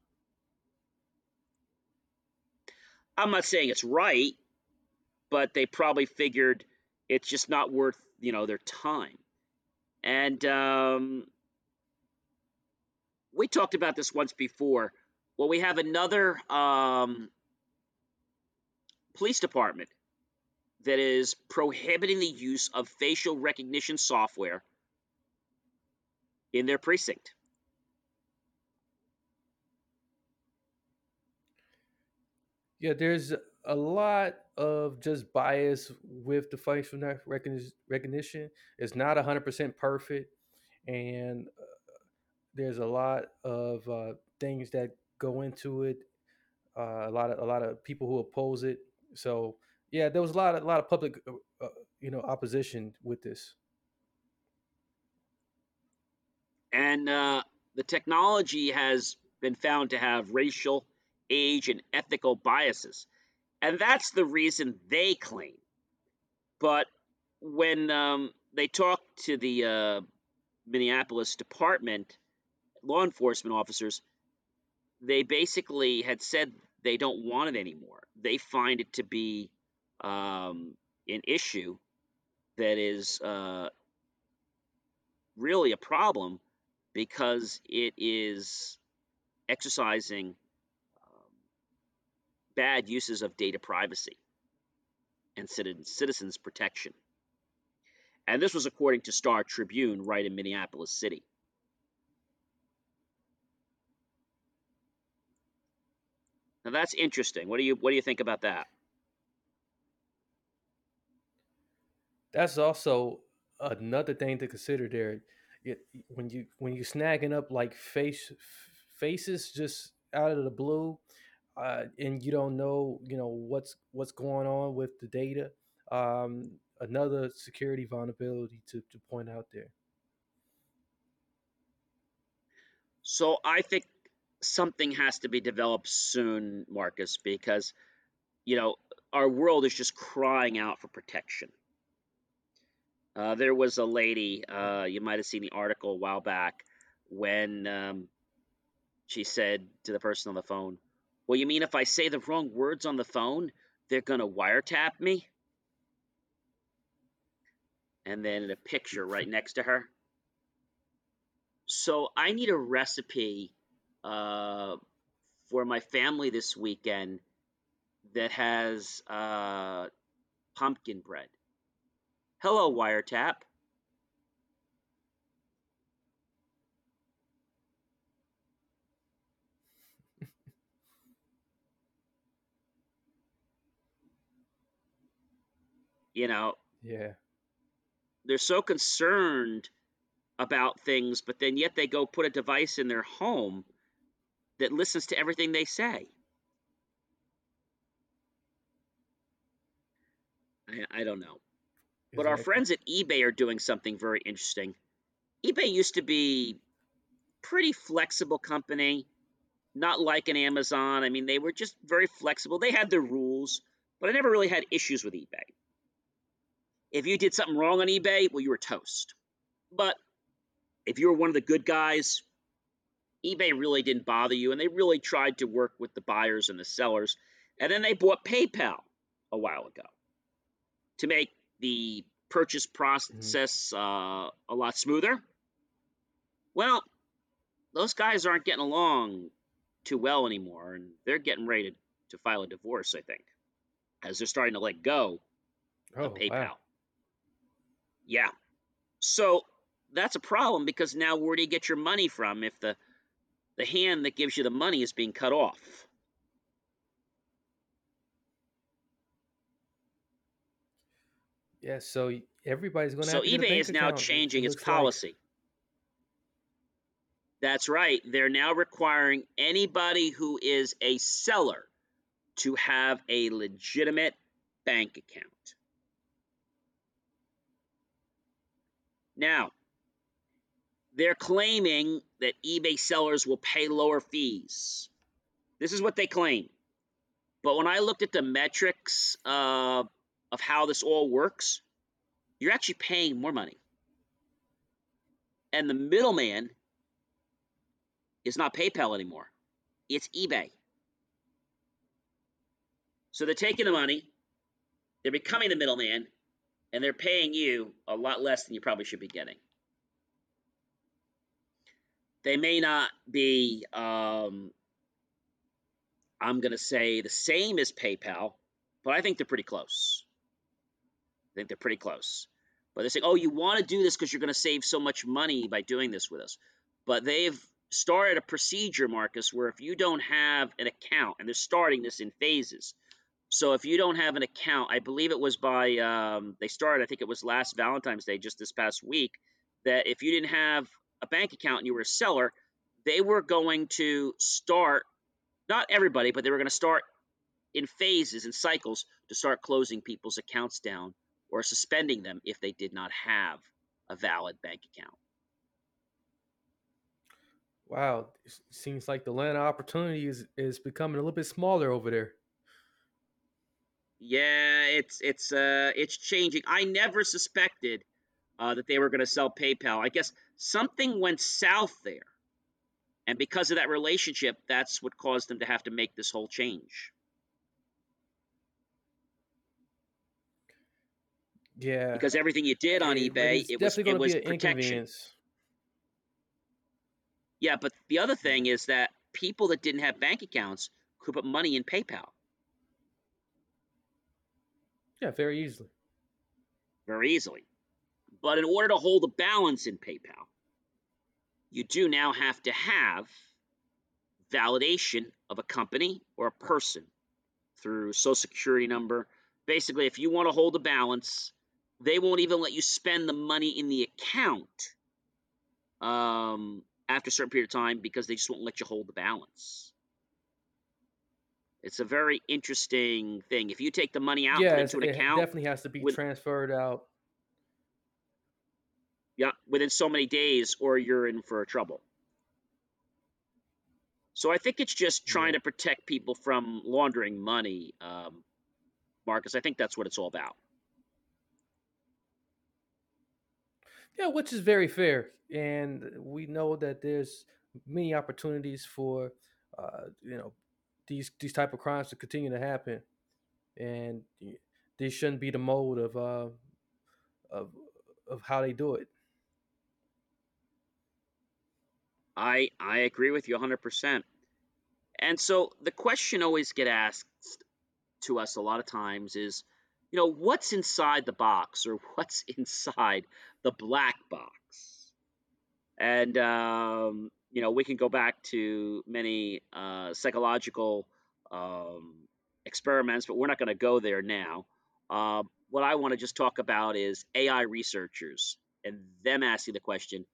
I'm not saying it's right, but they probably figured it's just not worth you know their time. And um, we talked about this once before. Well, we have another um, police department that is prohibiting the use of facial recognition software in their precinct. Yeah, there's a lot of just bias with the facial recognition. It's not 100% perfect, and uh, there's a lot of uh, things that go into it. Uh, a lot of a lot of people who oppose it. So yeah, there was a lot of a lot of public, uh, uh, you know, opposition with this. And uh, the technology has been found to have racial, age, and ethical biases. And that's the reason they claim. But when um, they talked to the uh, Minneapolis department, law enforcement officers, they basically had said they don't want it anymore. They find it to be um, an issue that is uh, really a problem because it is exercising bad uses of data privacy and citizens' protection. And this was according to Star Tribune, right in Minneapolis City. Now that's interesting. What do you what do you think about that? That's also another thing to consider there it, when you when you snagging up like face faces just out of the blue, uh, and you don't know you know what's what's going on with the data. Um, another security vulnerability to, to point out there. So I think something has to be developed soon, Marcus, because you know our world is just crying out for protection. Uh, there was a lady, uh, you might have seen the article a while back, when um, she said to the person on the phone, Well, you mean if I say the wrong words on the phone, they're going to wiretap me? And then a picture right next to her. So I need a recipe uh, for my family this weekend that has uh, pumpkin bread. Hello, wiretap. You know, Yeah. they're so concerned about things, but then yet they go put a device in their home that listens to everything they say. I, I don't know. But our friends at eBay are doing something very interesting. eBay used to be pretty flexible company, not like an Amazon. I mean, they were just very flexible. They had their rules, but I never really had issues with eBay. If you did something wrong on eBay, well, you were toast. But if you were one of the good guys, eBay really didn't bother you, and they really tried to work with the buyers and the sellers. And then they bought PayPal a while ago to make the purchase process uh, a lot smoother. Well, those guys aren't getting along too well anymore, and they're getting ready to, to file a divorce, I think, as they're starting to let go Oh, of PayPal. wow. Yeah. So that's a problem because now where do you get your money from if the the hand that gives you the money is being cut off? Yeah, so everybody's going to So have to eBay is now account, it- it changing its looks like. policy. That's right. They're now requiring anybody who is a seller to have a legitimate bank account. Now, they're claiming that eBay sellers will pay lower fees. This is what they claim. But when I looked at the metrics uh, of how this all works, you're actually paying more money. And the middleman is not PayPal anymore, it's eBay. So they're taking the money, they're becoming the middleman, and they're paying you a lot less than you probably should be getting. They may not be, um, I'm going to say, the same as PayPal, but I think they're pretty close. I think they're pretty close. But they're saying, oh, you want to do this because you're going to save so much money by doing this with us. But they've started a procedure, Marcus, where if you don't have an account, and they're starting this in phases. So if you don't have an account, I believe it was by, um, they started, I think it was last Valentine's Day, just this past week, that if you didn't have a bank account and you were a seller, they were going to start, not everybody, but they were going to start in phases and cycles to start closing people's accounts down or suspending them if they did not have a valid bank account. Wow, it seems like the land of opportunity is, is becoming a little bit smaller over there. Yeah, it's it's uh it's changing. I never suspected uh, that they were going to sell PayPal. I guess something went south there, and because of that relationship, that's what caused them to have to make this whole change. Yeah, Because everything you did on it- eBay, it was it was protection. Yeah, but the other thing is that people that didn't have bank accounts could put money in PayPal Yeah, very easily. very easily. But in order to hold a balance in PayPal, you do now have to have validation of a company or a person through social security number. Basically, if you want to hold a balance, they won't even let you spend the money in the account um, after a certain period of time because they just won't let you hold the balance. It's a very interesting thing. If you take the money out, yeah, put it into an it account, definitely has to be with, transferred out. yeah, within so many days, or you're in for trouble. So I think it's just trying Yeah. to protect people from laundering money, um, Marcus. I think that's what it's all about. Yeah, which is very fair, and we know that there's many opportunities for, uh, you know, these these type of crimes to continue to happen, and this shouldn't be the mode of uh, of of how they do it. I I agree with you 100%. And so the question always get asked to us a lot of times is, you know, what's inside the box or what's inside the black box? And um, you know, we can go back to many uh, psychological um, experiments, but we're not going to go there now. Uh, what I want to just talk about is AI researchers and them asking the question,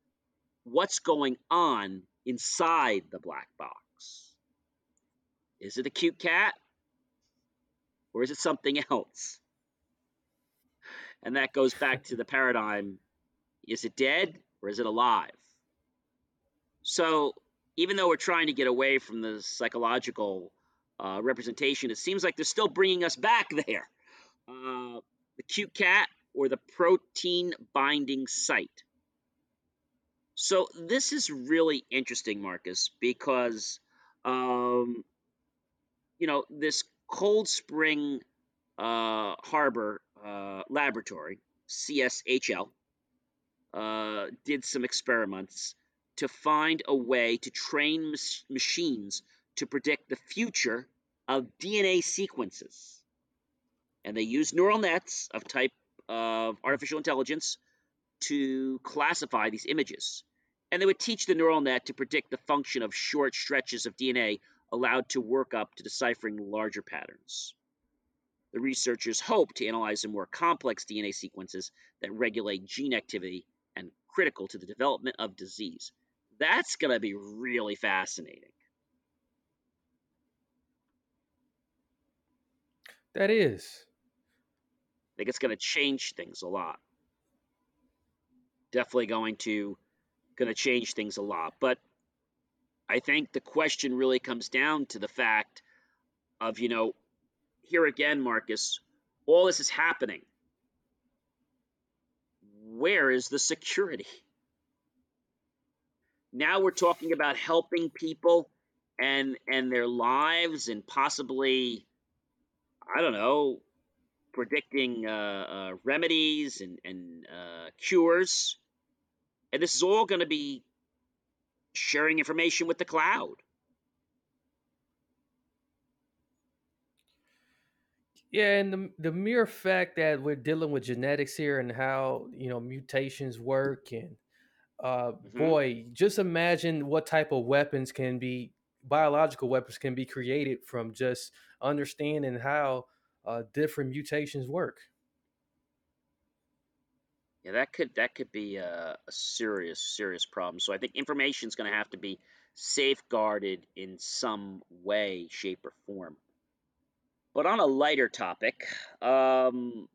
what's going on inside the black box? Is it a cute cat or is it something else? And that goes back to the paradigm is it dead or is it alive? So, even though we're trying to get away from the psychological uh, representation, it seems like they're still bringing us back there. Uh, the cute cat or the protein binding site. So this is really interesting, Marcus, because um, you know this Cold Spring uh, Harbor uh, Laboratory (CSHL) uh, did some experiments to find a way to train mach- machines to predict the future of DNA sequences, and they used neural nets of type of artificial intelligence to classify these images. And they would teach the neural net to predict the function of short stretches of DNA allowed to work up to deciphering larger patterns. The researchers hope to analyze the more complex DNA sequences that regulate gene activity and critical to the development of disease. That's going to be really fascinating. That is. I think it's going to change things a lot. Definitely going to going to change things a lot. But I think the question really comes down to the fact of, you know, here again, Marcus, all this is happening. Where is the security? Now we're talking about helping people and and their lives and possibly I don't know, predicting uh, uh, remedies and, and uh, cures. And this is all going to be sharing information with the cloud. Yeah, and the the mere fact that we're dealing with genetics here and how you know mutations work, and uh, Mhm. boy, just imagine what type of weapons can be biological weapons can be created from just understanding how uh, different mutations work. Yeah, that could that could be a, a serious serious problem. So I think information is going to have to be safeguarded in some way, shape, or form. But on a lighter topic, um,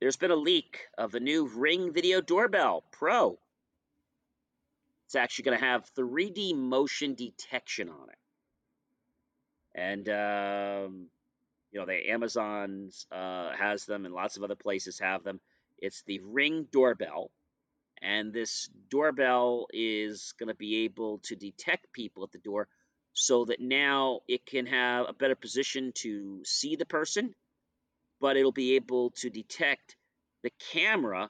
there's been a leak of the new Ring Video Doorbell Pro. It's actually going to have 3D motion detection on it, and um, you know, the Amazon's uh, has them, and lots of other places have them. It's the Ring doorbell, and this doorbell is going to be able to detect people at the door, so that now it can have a better position to see the person, but it'll be able to detect the camera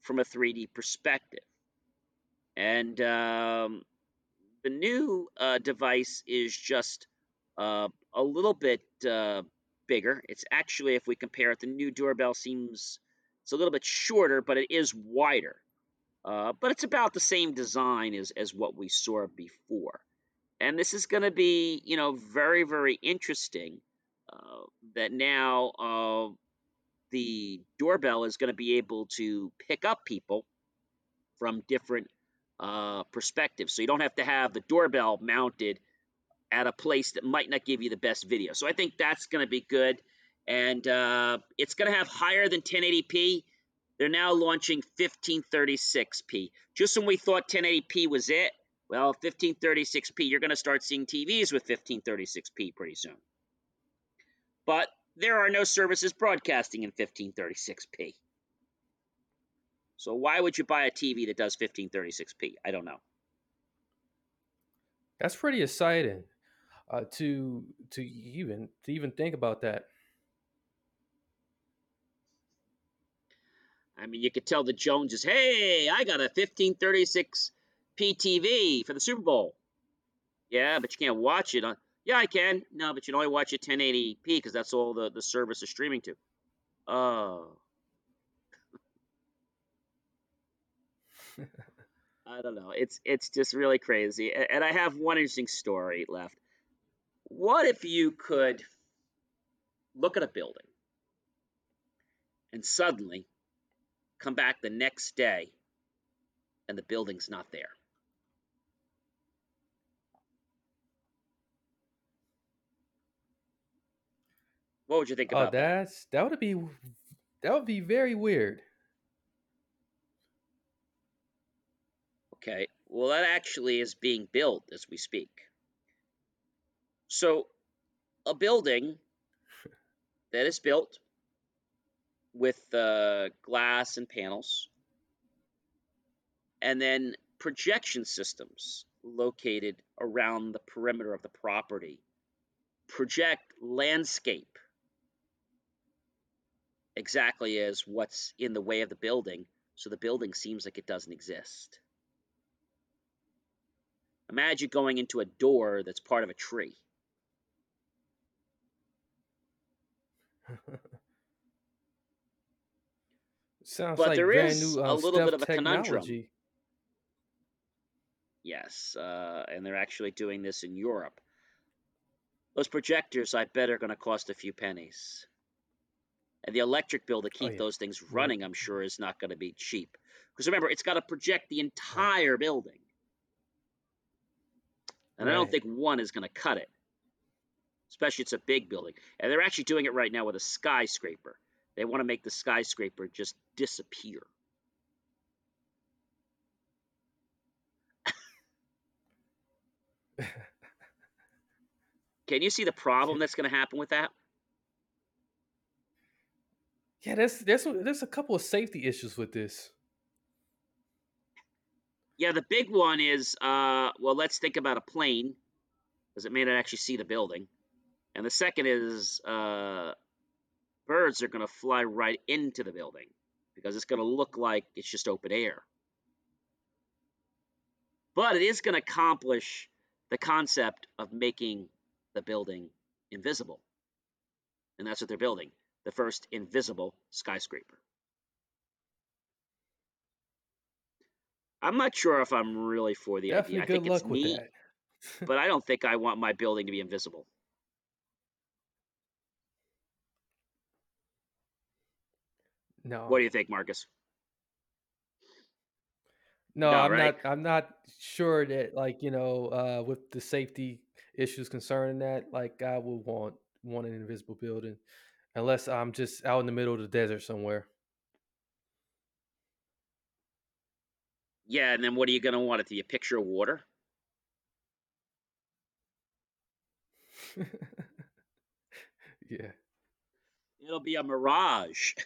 from a 3D perspective. And um, the new uh, device is just uh, a little bit uh, bigger. It's actually, if we compare it, the new doorbell seems it's a little bit shorter, but it is wider. Uh, but it's about the same design as as what we saw before. And this is going to be, you know, very very interesting. Uh, that now uh, the doorbell is going to be able to pick up people from different uh, perspectives. So you don't have to have the doorbell mounted at a place that might not give you the best video. So I think that's going to be good. And uh, it's going to have higher than 1080p. They're now launching 1536p. Just when we thought 1080p was it, well, 1536p, you're going to start seeing TVs with 1536p pretty soon. But there are no services broadcasting in 1536p. So why would you buy a TV that does 1536p? I don't know. That's pretty exciting uh, to to even to even think about that. I mean, you could tell the Joneses, "Hey, I got a 1536 PTV for the Super Bowl." Yeah, but you can't watch it on. Yeah, I can. No, but you can only watch it 1080p because that's all the the service is streaming to. Oh. I don't know. It's it's just really crazy. And I have one interesting story left. What if you could look at a building and suddenly come back the next day and the building's not there? What would you think Oh, about that? that's that would be that would be very weird. Okay. Well, that actually is being built as we speak. So, a building that is built with uh, glass and panels, and then projection systems located around the perimeter of the property project landscape exactly as what's in the way of the building, so the building seems like it doesn't exist. Imagine going into a door that's part of a tree. Sounds But like there brand is new a uh, little bit of a conundrum. technology. Yes, uh, and they're actually doing this in Europe. Those projectors, I bet, are going to cost a few pennies. And the electric bill to Oh keep yeah, those things running, I'm sure, is not going to be cheap. Because remember, it's got to project the entire building. And I don't think one is going to cut it, especially it's a big building. And they're actually doing it right now with a skyscraper. They want to make the skyscraper just disappear. Can you see the problem that's going to happen with that? Yeah, there's there's there's a couple of safety issues with this. Yeah, the big one is uh, well, let's think about a plane because it may not actually see the building. And the second is uh, birds are going to fly right into the building because it's going to look like it's just open air. But it is going to accomplish the concept of making the building invisible. And that's what they're building the first invisible skyscraper. I'm not sure if I'm really for the Definitely idea. I think it's neat, but I don't think I want my building to be invisible. No, What do you think, Marcus? no, No, I'm right? not. I'm not sure that like you know uh, with the safety issues concerning that, like I would want want an invisible building, unless I'm just out in the middle of the desert somewhere. Yeah, and then what are you going to want it to be? A picture of water? yeah. It'll be a mirage.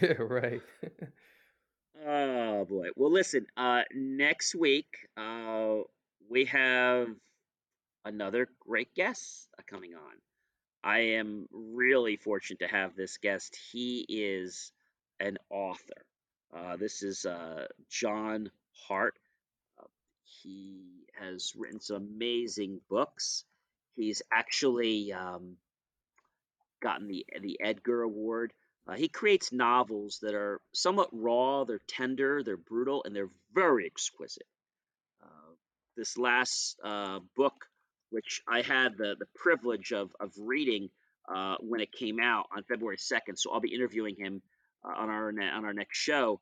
Yeah, right. Oh boy. Well, listen. Uh, next week, uh, we have another great guest uh, coming on. I am really fortunate to have this guest. He is an author. Uh, this is uh, John Hart. Uh, he has written some amazing books. He's actually um, gotten the the Edgar Award. Uh, he creates novels that are somewhat raw, they're tender, they're brutal, and they're very exquisite. Uh, this last uh, book, which I had the, the privilege of, of reading uh, when it came out on February 2nd, so I'll be interviewing him on our on our next show.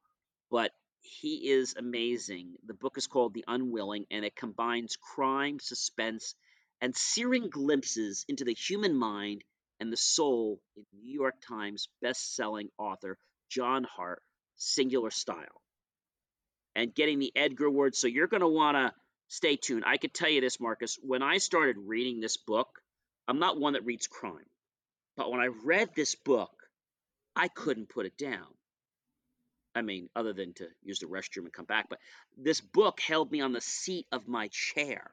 But he is amazing. The book is called The Unwilling, and it combines crime, suspense, and searing glimpses into the human mind and the soul in New York Times best-selling author John Hart, Singular Style. And getting the Edgar Award, so you're going to want to stay tuned. I could tell you this, Marcus. When I started reading this book, I'm not one that reads crime, but when I read this book, I couldn't put it down. I mean, other than to use the restroom and come back, but this book held me on the seat of my chair.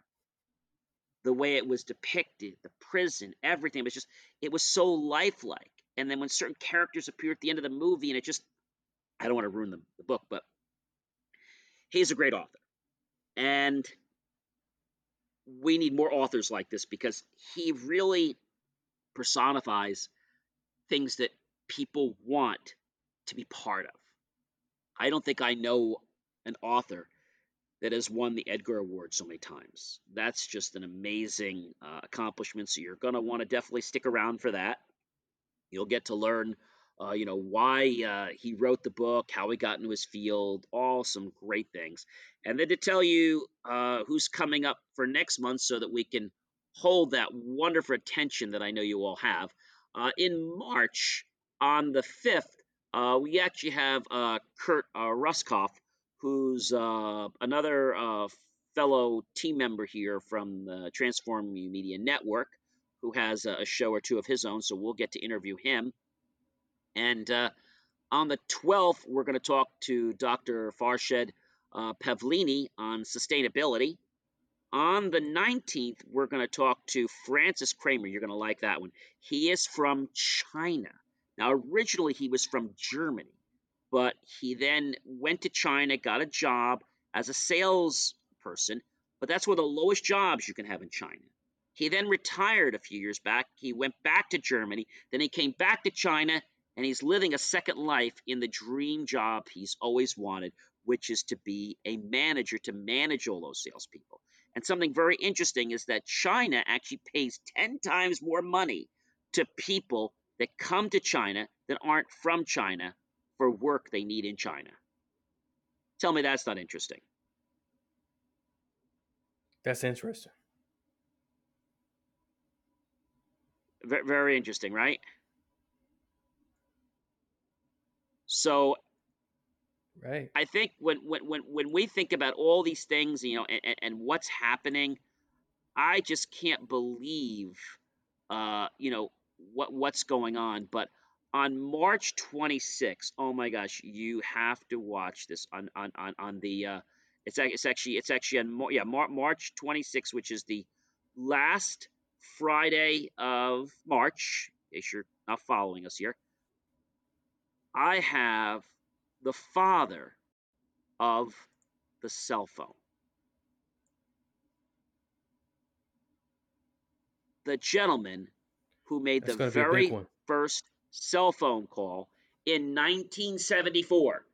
The way it was depicted, the prison, everything it was just, it was so lifelike. And then when certain characters appear at the end of the movie, and it just, I don't want to ruin the, the book, but he's a great author. And we need more authors like this because he really personifies things that people want to be part of. I don't think I know an author that has won the Edgar Award so many times. That's just an amazing uh, accomplishment. So you're going to want to definitely stick around for that. You'll get to learn, uh, you know, why uh, he wrote the book, how he got into his field, all some great things. And then to tell you uh, who's coming up for next month so that we can hold that wonderful attention that I know you all have. Uh, in March, on the 5th, uh, we actually have uh, Kurt uh, Ruskoff, who's uh, another uh, fellow team member here from the Transform Media Network, who has a, show or two of his own. So we'll get to interview him. And uh, on the 12th, we're going to talk to Dr. Farshed Pavlini on sustainability. On the 19th, we're going to talk to Francis Kramer. You're going to like that one. He is from China. Now, originally he was from Germany, but he then went to China, got a job as a salesperson, but that's one of the lowest jobs you can have in China. He then retired a few years back. He went back to Germany, then he came back to China, and he's living a second life in the dream job he's always wanted, which is to be a manager to manage all those salespeople. And something very interesting is that China actually pays 10 times more money to people that come to China that aren't from China for work they need in China. Tell me that's not interesting. That's interesting. V- very interesting, right? So right i think when when when, when we think about all these things you know and, and what's happening i just can't believe uh you know what what's going on. But on March 26th, oh my gosh, you have to watch this on on on, on the. Uh, it's it's actually it's actually on yeah March 26th, which is the last Friday of March. If you're not following us here, I have the father of the cell phone. The gentleman who made That's the very first cell phone call in 1974.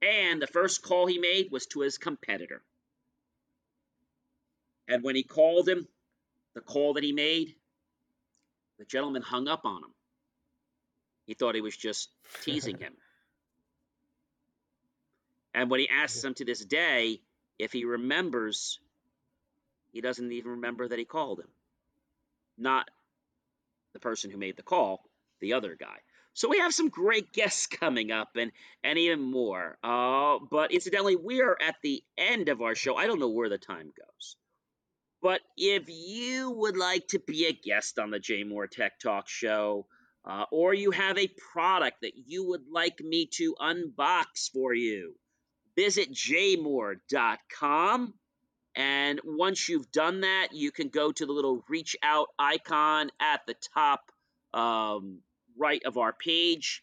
And the first call he made was to his competitor. And when he called him, the call that he made, the gentleman hung up on him. He thought he was just teasing him. And when he asks him to this day if he remembers, he doesn't even remember that he called him. Not the person who made the call, the other guy. So we have some great guests coming up and, and even more. Uh, but incidentally, we are at the end of our show. I don't know where the time goes. But if you would like to be a guest on the Jay Moore Tech Talk show, uh, or you have a product that you would like me to unbox for you, visit jmor.com and once you've done that, you can go to the little reach out icon at the top um, right of our page,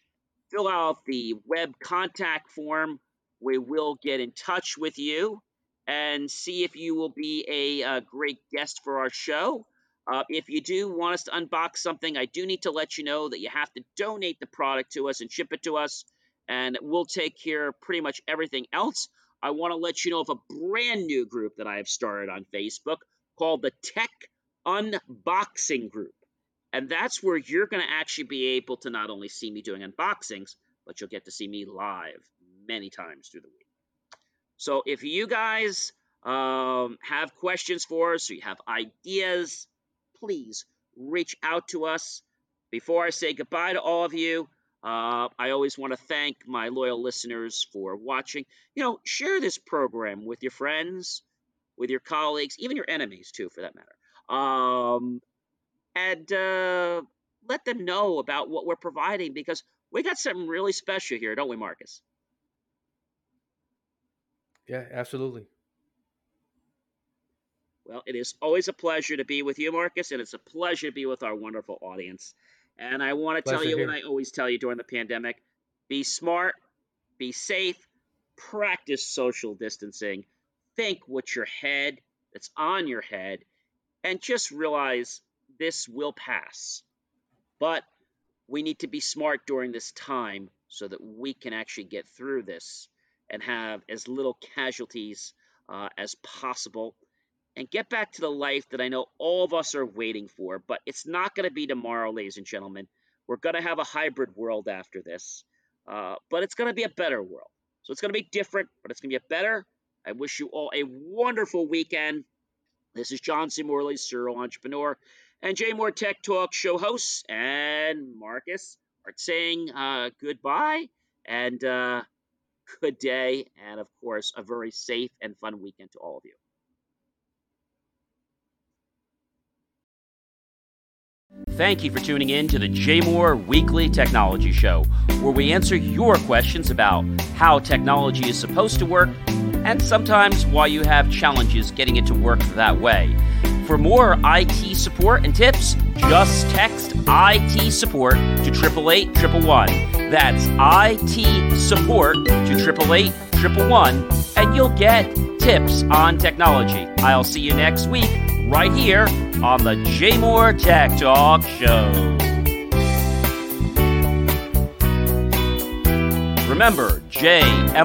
fill out the web contact form. We will get in touch with you and see if you will be a, a great guest for our show. Uh, if you do want us to unbox something, I do need to let you know that you have to donate the product to us and ship it to us, and we'll take care of pretty much everything else. I want to let you know of a brand new group that I have started on Facebook called the Tech Unboxing Group. And that's where you're going to actually be able to not only see me doing unboxings, but you'll get to see me live many times through the week. So if you guys um, have questions for us or you have ideas, please reach out to us. Before I say goodbye to all of you, uh, I always want to thank my loyal listeners for watching. You know, share this program with your friends, with your colleagues, even your enemies, too, for that matter. Um, and uh, let them know about what we're providing because we got something really special here, don't we, Marcus? Yeah, absolutely. Well, it is always a pleasure to be with you, Marcus, and it's a pleasure to be with our wonderful audience. And I want to tell you here. what I always tell you during the pandemic be smart, be safe, practice social distancing, think with your head that's on your head, and just realize this will pass. But we need to be smart during this time so that we can actually get through this and have as little casualties uh, as possible and get back to the life that I know all of us are waiting for. But it's not going to be tomorrow, ladies and gentlemen. We're going to have a hybrid world after this, uh, but it's going to be a better world. So it's going to be different, but it's going to be a better. I wish you all a wonderful weekend. This is John C. Morley, serial entrepreneur, and JMOR Tech Talk show host, and Marcus are saying uh, goodbye and uh, good day, and of course, a very safe and fun weekend to all of you. Thank you for tuning in to the JMOR Weekly Technology Show, where we answer your questions about how technology is supposed to work and sometimes why you have challenges getting it to work that way. For more IT support and tips, just text IT support to 888 That's IT support to 888 and you'll get tips on technology. I'll see you next week right here on the JMOR Tech Talk Show. Remember, jmor.com.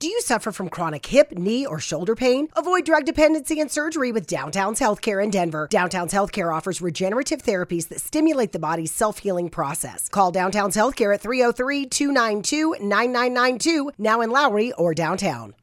Do you suffer from chronic hip, knee, or shoulder pain? Avoid drug dependency and surgery with Downtown's Healthcare in Denver. Downtown's Healthcare offers regenerative therapies that stimulate the body's self healing process. Call Downtown's Healthcare at 303 292 9992, now in Lowry or downtown.